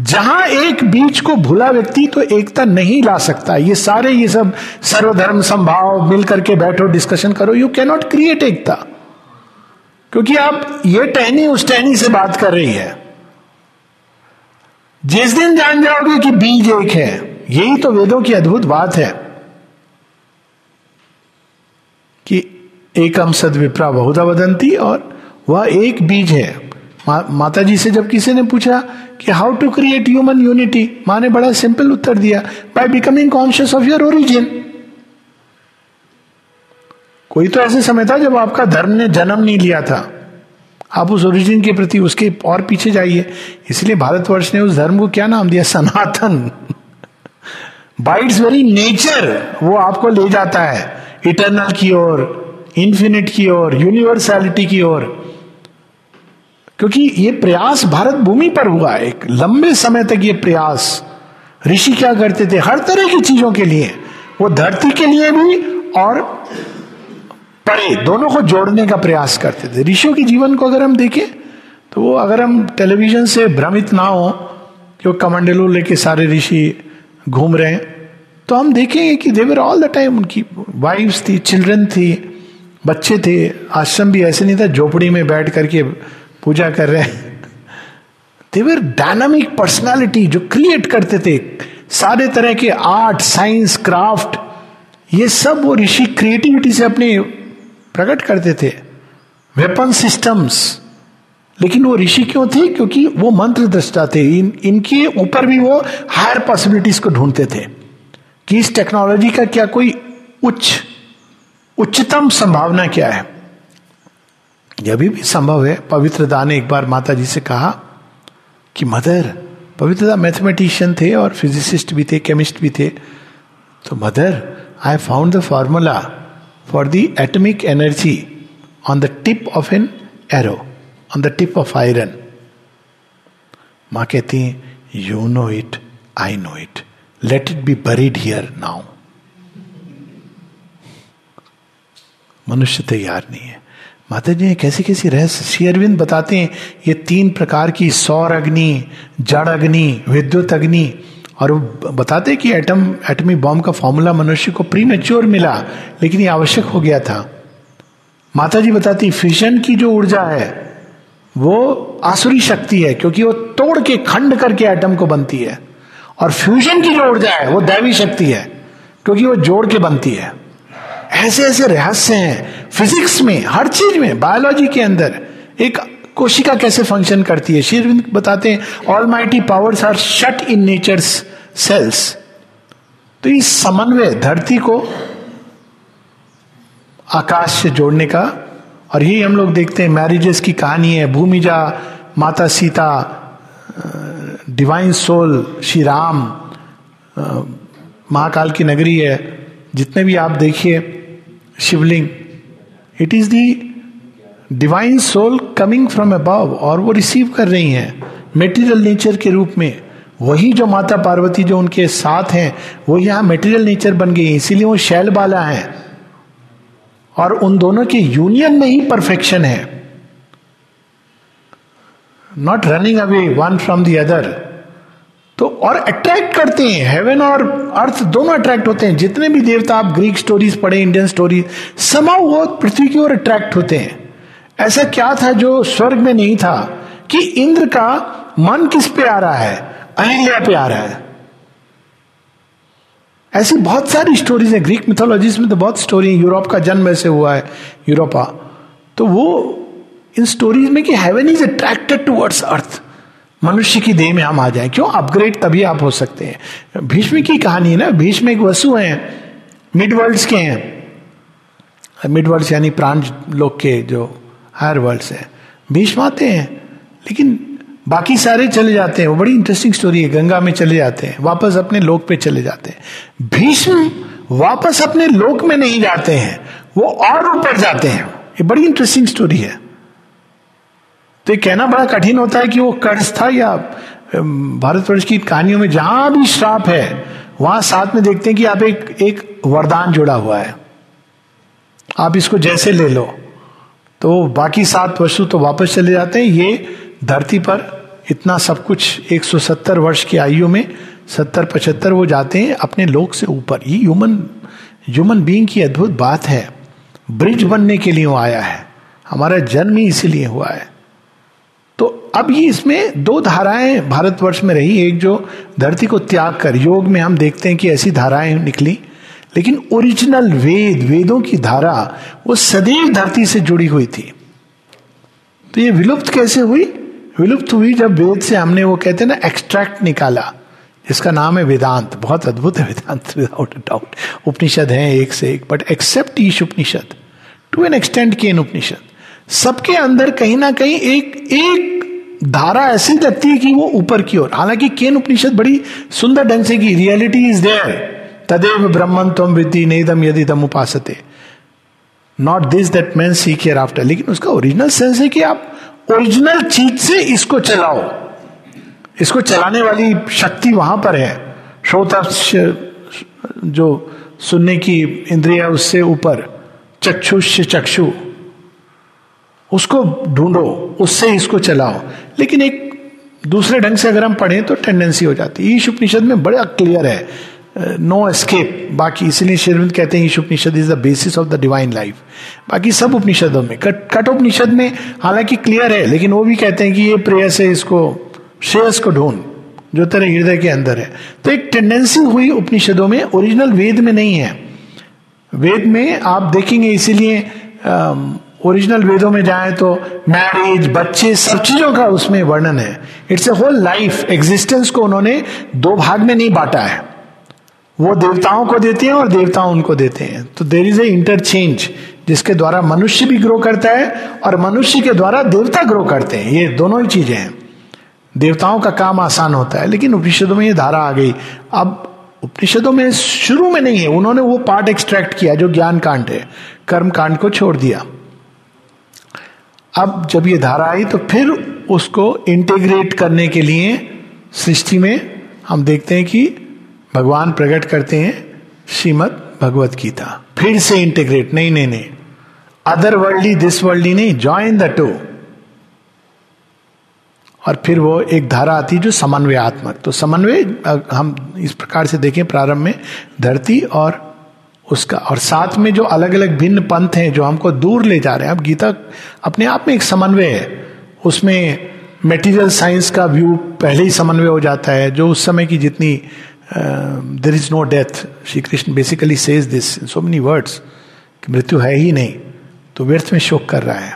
जहाँ एक बीज को भूला व्यक्ति तो एकता नहीं ला सकता। ये सारे, ये सब सर्वधर्म संभाव, मिल करके बैठो डिस्कशन करो यू कैनॉट क्रिएट एकता। क्योंकि आप ये टहनी, उस टहनी से बात कर रही है। जिस दिन जान जाओगे कि बीज एक है, यही तो वेदों की अद्भुत बात है कि एकम सद विप्रा बहुधा वदंती और वह एक बीज है। मा, माता जी से जब किसी ने पूछा कि how to create human unity माँ ने बड़ा सिंपल उत्तर दिया by becoming conscious of your origin कोई तो ऐसे समय था जब आपका धर्म ने जन्म नहीं लिया था। आप उस ओरिजिन के प्रति उसके और पीछे जाइए। इसलिए भारतवर्ष ने उस धर्म को क्या नाम दिया? Sanatan. By its very nature वो आपको ले जाता है। इटर्नल की ओर। इंफिनिट की ओर यूनिवर्सैलिटी की ओर। क्योंकि ये प्रयास भारत भूमि पर हुआ एक, लंबे समय तक ये प्रयास। ऋषि क्या करते थे? हर तरह की चीज़ों के लिए। वो धरती के लिए भी और परे, दोनों को जोड़ने का प्रयास करते थे। ऋषियों के जीवन को अगर हम देखें तो वो अगर हम टेलीविज़न से भ्रमित ना हो, कि वो कमंडलू लेके सारे ऋषि घूम रहे हैं तो हम देखेंगे कि they were all the time उनकी वाइफ्स थी चिल्ड्रन थी बच्चे थे, आश्रम भी ऐसे नहीं था, झोपड़ी में बैठ करके पूजा कर रहे देवर डायनामिक पर्सनालिटी जो क्रिएट करते थे। सारे तरह के आर्ट साइंस क्राफ्ट ये सब वो ऋषि क्रिएटिविटी से अपने प्रकट करते थे। वेपन सिस्टम्स लेकिन वो ऋषि क्यों थे? क्योंकि वो मंत्र दृष्टा थे। इन, इनके ऊपर भी वो हायर पॉसिबिलिटीज को ढूंढते थे। कि इस टेक्नोलॉजी का क्या कोई उच्च उच्चतम संभावना क्या है? यह भी, भी संभव है। पवित्रदा ने एक बार माता जी से कहा कि मदर पवित्रदा मैथमेटिशियन थे और फिजिसिस्ट भी थे केमिस्ट भी थे। तो mother I found the formula for the atomic energy on the tip of an arrow on the tip of iron माँ कहती हैं you know it I know it let it be buried here now मनुष्य तैयार नहीं है। माता जी कैसे कैसे रहस्य? श्री अरविंद बताते हैं, ये तीन प्रकार की सौर अग्नि, जड़ अग्नि, विद्युत अग्नि, और वो बताते कि एटम एटमी बॉम्ब का फॉर्मूला मनुष्य को प्री मेच्योर मिला, लेकिन ये आवश्यक हो गया था। माता जी बताती फिशन की जो ऊर्जा है, वो आसुरी शक्ति है, क्योंकि वो तोड़ के, खंड करके एटम को बनती है। और फ्यूजन की जो ऊर्जा है, वो दैवी शक्ति है, क्योंकि वो जोड़ के बनती है। ऐसे ऐसे रहस्य हैं। फिजिक्स में, हर चीज़ में बायोलॉजी के अंदर। एक कोशिका कैसे फ़ंक्शन करती है? शेरविंद बताते हैं all mighty powers are shut in nature cells तो इस समन्वय, धरती को आकाश से जोड़ने का, और यही हम लोग देखते हैं मैरिजेस की कहानी है भूमिजा माता सीता डिवाइन सोल श्री राम महाकाल की नगरी है। जितने भी आप देखिए शिवलिंग it is the divine soul coming from above और वो रिसीव कर रही हैं मेटीरियल नेचर के रूप में। वही जो माता पार्वती जो उनके साथ हैं, वो यहाँ मेटीरियल नेचर बन गई इसीलिए वो शैल बाला है। और उन दोनों के यूनियन में ही परफेक्शन है। Not running away one from the other तो और अट्रैक्ट करते हैं। हेवन और अर्थ दोनों अट्रैक्ट होते हैं। जितने भी देवता आप ग्रीक स्टोरीज पढ़े इंडियन स्टोरीज समाव वो पृथ्वी की ओर अट्रैक्ट होते हैं। ऐसा क्या था जो स्वर्ग में नहीं था? कि इंद्र का मन किस पे आ रहा है? अहिल्या पे आ रहा है। ऐसी बहुत सारी स्टोरीज है। ग्रीक मिथोलॉजीज में तो बहुत स्टोरी है। यूरोप का जन्म ऐसे हुआ है यूरोपा तो वो इन स्टोरीज में कि heaven is attracted towards earth मनुष्य की देह में हम आ जाए। क्यों? अपग्रेड तभी आप हो सकते हैं। भीष्म की कहानी है ना? भीष्म एक वसु हैं। मिड वर्ल्ड के हैं। मिड वर्ल्ड यानी प्राण लोग के जो हायर वर्ल्ड है। भीष्म आते हैं, लेकिन बाकी सारे चले जाते हैं। वो बड़ी इंटरेस्टिंग स्टोरी है। गंगा में चले जाते हैं। वापस अपने लोक पे चले जाते हैं। भीष्म वापस अपने लोक में नहीं जाते हैं। वो और ऊपर जाते हैं। ये बड़ी इंटरेस्टिंग स्टोरी है। तो ये कहना बड़ा कठिन होता है कि वो कर्ज था या भारतवर्ष की कहानियों में जहाँ भी श्राप है, वहाँ साथ में देखते हैं कि आप एक एक वरदान जुड़ा हुआ है। आप इसको जैसे ले लो तो बाकी सात वस्तु तो वापस चले जाते हैं। ये धरती पर इतना सब कुछ 170 वर्ष की आयु में 70 पचहत्तर वो जाते हैं अपने लोक से ऊपर। ये ह्यूमन ह्यूमन बीइंग की अद्भुत बात है। ब्रिज बनने के लिए वो आया है। हमारा जन्म ही इसीलिए हुआ है। अब ये इसमें दो धाराएँ भारतवर्ष में रही एक जो धरती को त्याग कर योग में हम देखते हैं कि ऐसी धाराएँ निकली लेकिन ओरिजिनल वेद वेदों की धारा वो सदैव धरती से जुड़ी हुई थी। तो ये विलुप्त कैसे हुई? विलुप्त हुई जब वेद से हमने वो कहते हैं ना एक्सट्रैक्ट निकाला इसका नाम है वेदांत। बहुत अद्भुत है वेदांत विदाउट डाउट उपनिषद है एक से एक but except Isha Upanishad to an extent के उपनिषद। सबके अंदर कहीं ना कहीं एक एक धारा ऐसी लगती है कि वो ऊपर की ओर। हालाँकि केन उपनिषद बड़ी सुंदर ढंग से की रियलिटी इज़ देयर तदेव ब्रह्मन तुम विद्धि नेदम यदि दम उपासते। Not this that man see care after लेकिन उसका ओरिजिनल सेंस है कि आप ओरिजिनल चीज़ से इसको चलाओ। इसको चलाने वाली शक्ति वहाँ पर है। श्रोता जो सुनने की इंद्रिया उससे ऊपर चक्षुष चक्षु, उसको ढूंढो, उससे इसको चलाओ। लेकिन एक दूसरे ढंग से अगर हम पढ़ें तो टेंडेंसी हो जाती है। ईश उपनिषद में बड़ा क्लियर है। नो uh, एस्केप बाकी इसलिए शेरविंद कहते हैं Isha Upanishad is the basis of the divine life बाकी सब उपनिषदों में कट कट उपनिषद में हालाँकि क्लियर है लेकिन वो भी कहते हैं कि ये प्रेयस है इसको श्रेयस को ढूंढ जो तेरे हृदय के अंदर है। तो एक टेंडेंसी हुई उपनिषदों में ओरिजिनल वेद में नहीं है। वेद में आप देखेंगे इसीलिए um, ओरिजिनल वेदों में जाए तो मैरिज बच्चे, सब चीज़ों का उसमें वर्णन है। It's a whole life existence को उन्होंने दो भाग में नहीं बांटा है। वो देवताओं को देते हैं और देवता उनको देते हैं। तो देर इज़ ए इंटरचेंज जिसके द्वारा मनुष्य भी ग्रो करता है और मनुष्य के द्वारा देवता ग्रो करते हैं। ये दोनों ही चीज़ें हैं। देवताओं का काम आसान होता है, लेकिन उपनिषदों में ये धारा आ गई। अब उपनिषदों में शुरू में नहीं है। उन्होंने वो पार्ट एक्सट्रैक्ट किया जो ज्ञान कांड है। कर्म कांड को छोड़ दिया। अब जब ये धारा आई तो फिर उसको इंटीग्रेट करने के लिए सृष्टि में हम देखते हैं कि भगवान प्रकट करते हैं श्रीमद भगवत गीता फिर से इंटीग्रेट नहीं नहीं नहीं। अदर वर्ल्डली दिस वर्ल्डली नहीं ज्वाइन द टू और फिर वो एक धारा आती जो समन्वयात्मक। तो समन्वय, हम इस प्रकार से देखें प्रारंभ में, धरती और उसका और साथ में जो अलग अलग भिन्न पंथ हैं जो हमको दूर ले जा रहे हैं। अब गीता अपने आप में एक समन्वय है। उसमें मेटीरियल साइंस का व्यू पहले ही समन्वय हो जाता है, जो उस समय की जितनी there is no death Shri Krishna basically says this so many words कि मृत्यु है ही नहीं तो व्यर्थ में शोक कर रहा है।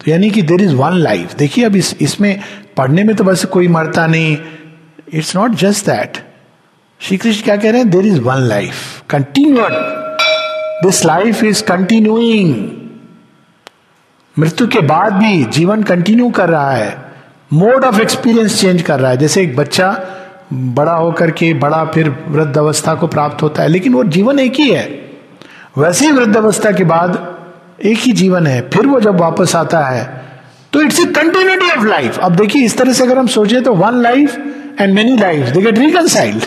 तो यानी कि देर इज़ वन लाइफ देखिए अब इस, इसमें पढ़ने में तो बस कोई मरता नहीं। It's not just that Shri Krishna क्या कह रहे हैं? There is one life continued this life is continuing मृत्यु के बाद भी जीवन कंटिन्यू कर रहा है. मोड ऑफ़ एक्सपीरियंस चेंज कर रहा है. जैसे एक बच्चा बड़ा होकर के बड़ा फिर वृद्ध अवस्था को प्राप्त होता है, लेकिन वो जीवन एक ही है. वैसे ही वृद्ध अवस्था के बाद एक ही जीवन है. फिर वो जब वापस आता है तो it's a continuity of life अब देखिए, इस तरह से अगर हम सोचे तो one life and many life they get reconciled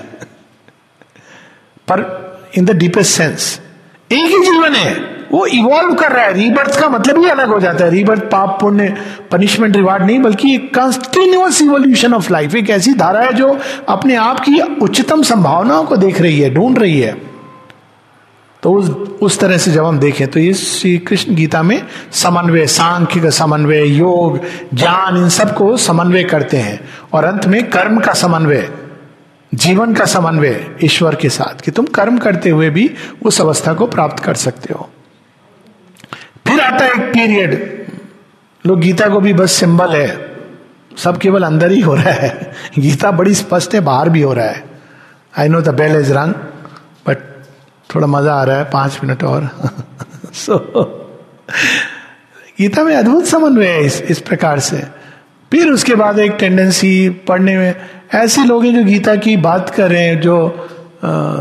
पर इन द डीपेस्ट सेंस एक ही जीवन है। वो इवॉल्व कर रहा है। रीबर्थ का मतलब ही अलग हो जाता है। रीबर्थ पाप, पुण्य पनिशमेंट रिवार्ड नहीं, बल्कि एक कंटिन्यूस इवोल्यूशन ऑफ़ लाइफ एक ऐसी धारा है जो अपने आप की उच्चतम संभावनाओं को देख रही है, ढूंढ रही है। तो उस उस तरह से जब हम देखें तो ये श्री कृष्ण गीता में समन्वय सांख्य का समन्वय, योग, ज्ञान, इन सबको समन्वय करते हैं। और अंत में कर्म का समन्वय। जीवन का समन्वय ईश्वर के साथ कि तुम कर्म करते हुए भी उस अवस्था को प्राप्त कर सकते हो। फिर आता है एक पीरियड। लोग गीता को भी बस सिंबल है। सब केवल अंदर ही हो रहा है। गीता बड़ी स्पष्ट है बाहर भी हो रहा है। I know the bell is rung but थोड़ा मज़ा आ रहा है पाँच मिनट और। सो so, गीता में अद्भुत समन्वय है इस इस प्रकार से। फिर उसके बाद एक टेंडेंसी पढ़ने में ऐसे लोग हैं जो गीता की बात कर रहे हैं, जो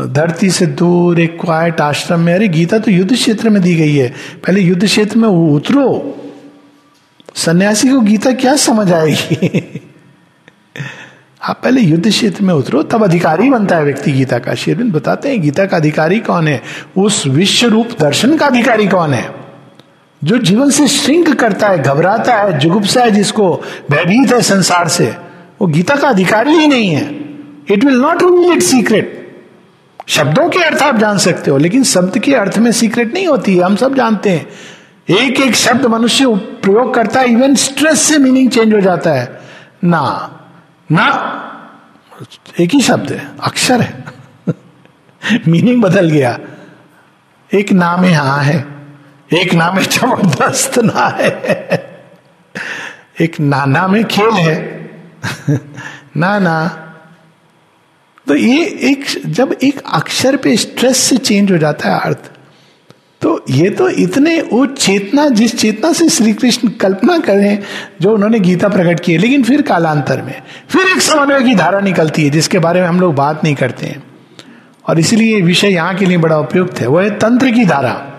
धरती से दूर एक क्वाइट आश्रम में, अरे गीता तो युद्ध क्षेत्र में दी गई है। पहले युद्ध क्षेत्र में उतरो। सन्यासी को गीता क्या समझ आएगी? आप पहले युद्ध क्षेत्र में उतरो, तब अधिकारी बनता है व्यक्ति गीता का। शेरविंद बताते हैं, गीता का अधिकारी कौन है? उस विश्व रूप दर्शन का अधिकारी कौन है? जो जीवन से श्रिंक करता है, घबराता है, जुगुप्सा है जिसको भयभीत है संसार से, वो गीता का अधिकारी ही नहीं है। It will not reveal it secret शब्दों के अर्थ आप जान सकते हो, लेकिन शब्द के अर्थ में सीक्रेट नहीं होती है, हम सब जानते हैं। एक एक शब्द मनुष्य प्रयोग करता है इवन स्ट्रेस से मीनिंग चेंज हो जाता है। ना ना, एक ही शब्द है, अक्षर है। मीनिंग बदल गया। एक नाम है हाँ है। एक नाम है, ज़बरदस्त ना है। एक नाना में खेल है। ना तो ये एक, जब एक अक्षर पे स्ट्रेस से चेंज हो जाता है अर्थ तो ये तो इतने वो चेतना, जिस चेतना से श्री कृष्ण कल्पना करें जो उन्होंने गीता प्रकट की है, लेकिन फिर कालांतर में, फिर एक समन्वय की धारा निकलती है, जिसके बारे में हम लोग बात नहीं करते हैं। और इसीलिए विषय यहाँ के लिए बड़ा उपयुक्त है, वो है तंत्र की धारा।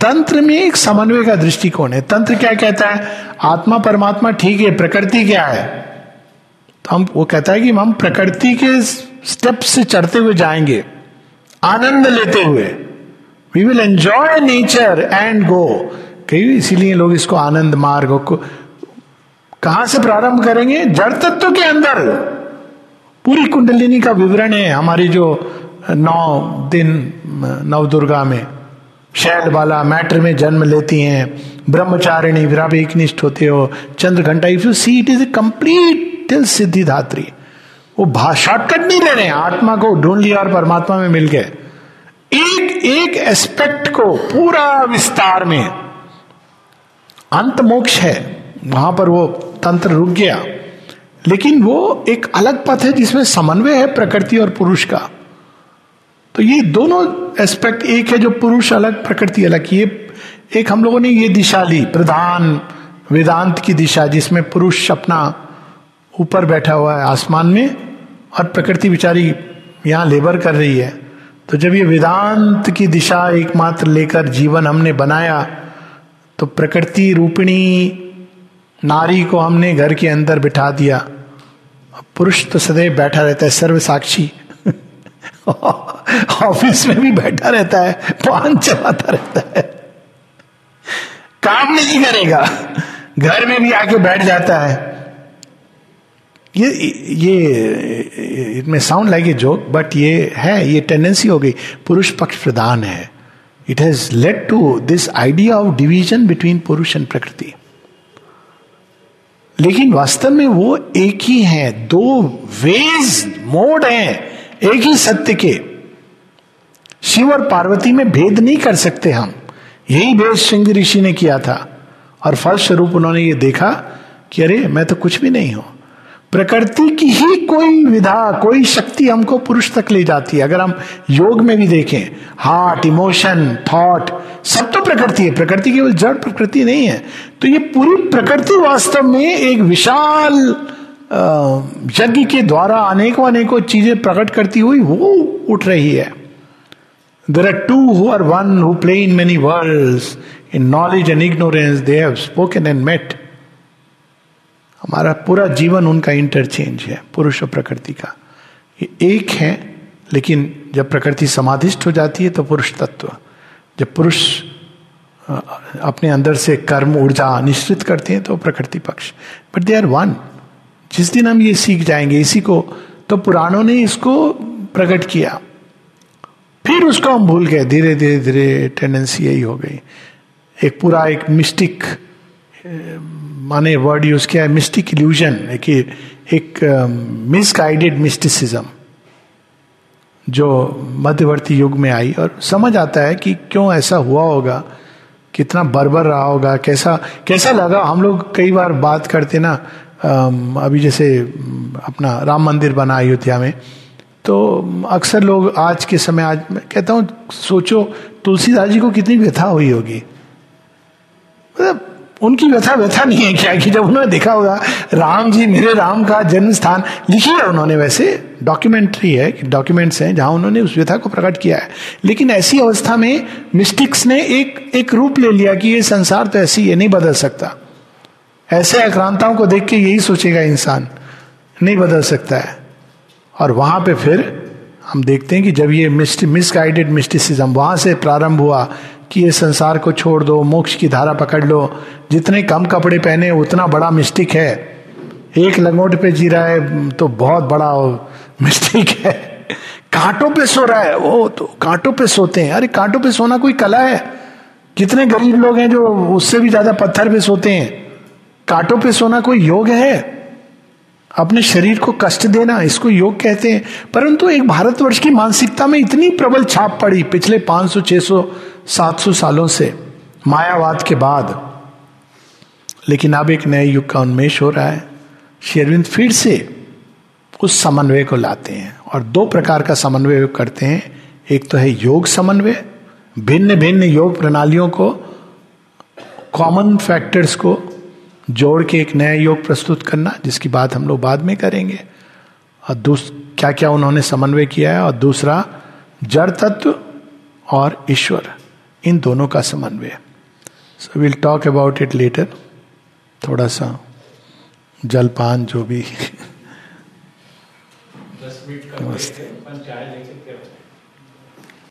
तंत्र में एक समन्वय का दृष्टिकोण है। तंत्र क्या कहता है? आत्मा, परमात्मा ठीक है, प्रकृति क्या है? तो हम, वो कहता है कि हम प्रकृति के स्टेप से चढ़ते हुए जाएँगे, आनंद लेते हुए। We will enjoy nature and go कई इसीलिए लोग इसको आनंद मार्ग को कहाँ से प्रारंभ करेंगे? जड़ तत्व के अंदर। पूरी कुंडलिनी का विवरण है हमारी जो नौ दिन नव दुर्गा में। शैल बाला मैटर में जन्म लेती हैं। ब्रह्मचारिणी विराभिक निष्ठ होते हो। Chandraghanta if you see it is a complete till Siddhidhatri वो शॉर्टकट नहीं ले रहे आत्मा को ढूंढ लिया और परमात्मा में मिल गए। एक एक एस्पेक्ट को पूरा विस्तार में। अंत मोक्ष है। वहाँ पर वो तंत्र रुक गया। लेकिन वो एक अलग पथ है जिसमें समन्वय है प्रकृति और पुरुष का। तो ये दोनों एस्पेक्ट एक है जो पुरुष अलग, प्रकृति अलग। ये एक हम लोगों ने ये दिशा ली, प्रधान वेदांत की दिशा, जिसमें पुरुष अपना ऊपर बैठा हुआ है आसमान में और प्रकृति बिचारी यहाँ लेबर कर रही है। तो जब ये वेदांत की दिशा एकमात्र लेकर जीवन हमने बनाया तो प्रकृति रूपिणी नारी को हमने घर के अंदर बिठा दिया। पुरुष तो सदैव बैठा रहता है सर्व साक्षी ऑफ़िस में भी बैठा रहता है, पान चलाता रहता है। काम नहीं करेगा, घर में भी आके बैठ जाता है। ये ये it may sound like a joke but ये है, ये टेंडेंसी हो गई। पुरुष पक्ष प्रधान है। It has led to this idea of division between Purusha and Prakriti. लेकिन वास्तव में वो एक ही है, दो वेज मोड हैं। एक ही सत्य के। शिव और पार्वती में भेद नहीं कर सकते हम। यही भेद सिंह ऋषि ने किया था। और फलस्वरूप उन्होंने ये देखा कि अरे, मैं तो कुछ भी नहीं हूँ। प्रकृति की ही कोई विधा, कोई शक्ति हमको पुरुष तक ले जाती है। अगर हम योग में भी देखें हार्ट इमोशन थॉट सब तो प्रकृति है। प्रकृति केवल जड़, प्रकृति नहीं है। तो ये पूरी प्रकृति वास्तव में एक विशाल यज्ञ के द्वारा अनेकों अनेकों चीज़ें प्रकट करती हुई वो उठ रही है। There are two who are one who play in many world in knowledge and ignorance they have spoken and met हमारा पूरा जीवन उनका इंटरचेंज है, पुरुष और प्रकृति का। ये एक है, लेकिन जब प्रकृति समाधिष्ट हो जाती है तो पुरुष तत्व। जब पुरुष अपने अंदर से कर्म, ऊर्जा निश्चित करते हैं तो प्रकृति पक्ष। बट दे आर वन जिस दिन हम ये सीख जाएँगे, इसी को तो पुराणों ने इसको प्रकट किया। फिर उसको हम भूल गए, धीरे धीरे धीरे टेंडेंसी यही हो गई। एक पूरा एक मिस्टिक माने वर्ड यूज़ किया है मिस्टिक इल्यूजन कि एक मिसगाइडेड मिस्टिसिज्म जो मध्यवर्ती युग में आई। और समझ आता है कि क्यों ऐसा हुआ होगा, कितना बर्बर रहा होगा, कैसा कैसा लगा। हम लोग कई बार बात करते ना अभी जैसे, अपना राम मंदिर बना अयोध्या में तो अक्सर लोग आज के समय, आज मैं कहता हूँ, सोचो, तुलसीदास जी को कितनी व्यथा हुई होगी। मतलब उनकी व्यथा व्यथा नहीं है क्या कि जब उन्होंने देखा होगा, राम जी, मेरे राम का जन्म स्थान लिखी है उन्होंने वैसे डॉक्यूमेंट्री है डॉक्यूमेंट्स हैं, जहाँ उन्होंने उस व्यथा को प्रकट किया है। लेकिन ऐसी अवस्था में मिस्टिक्स ने एक एक रूप ले लिया कि ये संसार तो ऐसी ये नहीं बदल सकता। ऐसे आक्रांताओं को देख के यही सोचेगा इंसान, नहीं बदल सकता है। और वहाँ पे फिर हम देखते हैं कि जब ये मिसगाइडेड मिस्टिसिज्म वहाँ से प्रारंभ हुआ कि ये संसार को छोड़ दो, मोक्ष की धारा पकड़ लो। जितने कम कपड़े पहने, उतना बड़ा मिस्टिक है। एक लंगोट पे जी रहा है तो बहुत बड़ा मिस्टिक है। कांटों पे सो रहा है, वो तो कांटों पे सोते हैं। अरे कांटों पे सोना कोई कला है? कितने गरीब लोग हैं जो उससे भी ज़्यादा पत्थर पे सोते हैं। कांटों पे सोना कोई योग है? अपने शरीर को कष्ट देना इसको योग कहते हैं। परंतु एक भारतवर्ष की मानसिकता में इतनी प्रबल छाप पड़ी पिछले 500, 600, 700 सालों से मायावाद के बाद। लेकिन अब एक नए युग का उन्मेष हो रहा है। शेरविंद फिर से उस समन्वय को लाते हैं और दो प्रकार का समन्वय करते हैं। एक तो है योग समन्वय भिन्न भिन्न योग प्रणालियों को कॉमन फैक्टर्स को जोड़ के एक नया योग प्रस्तुत करना, जिसकी बात हम लोग बाद में करेंगे। और दूस क्या क्या उन्होंने समन्वय किया है? और दूसरा, जड़ तत्व और ईश्वर, इन दोनों का समन्वय। So will talk about it later थोड़ा सा जलपान जो भी। नमस्ते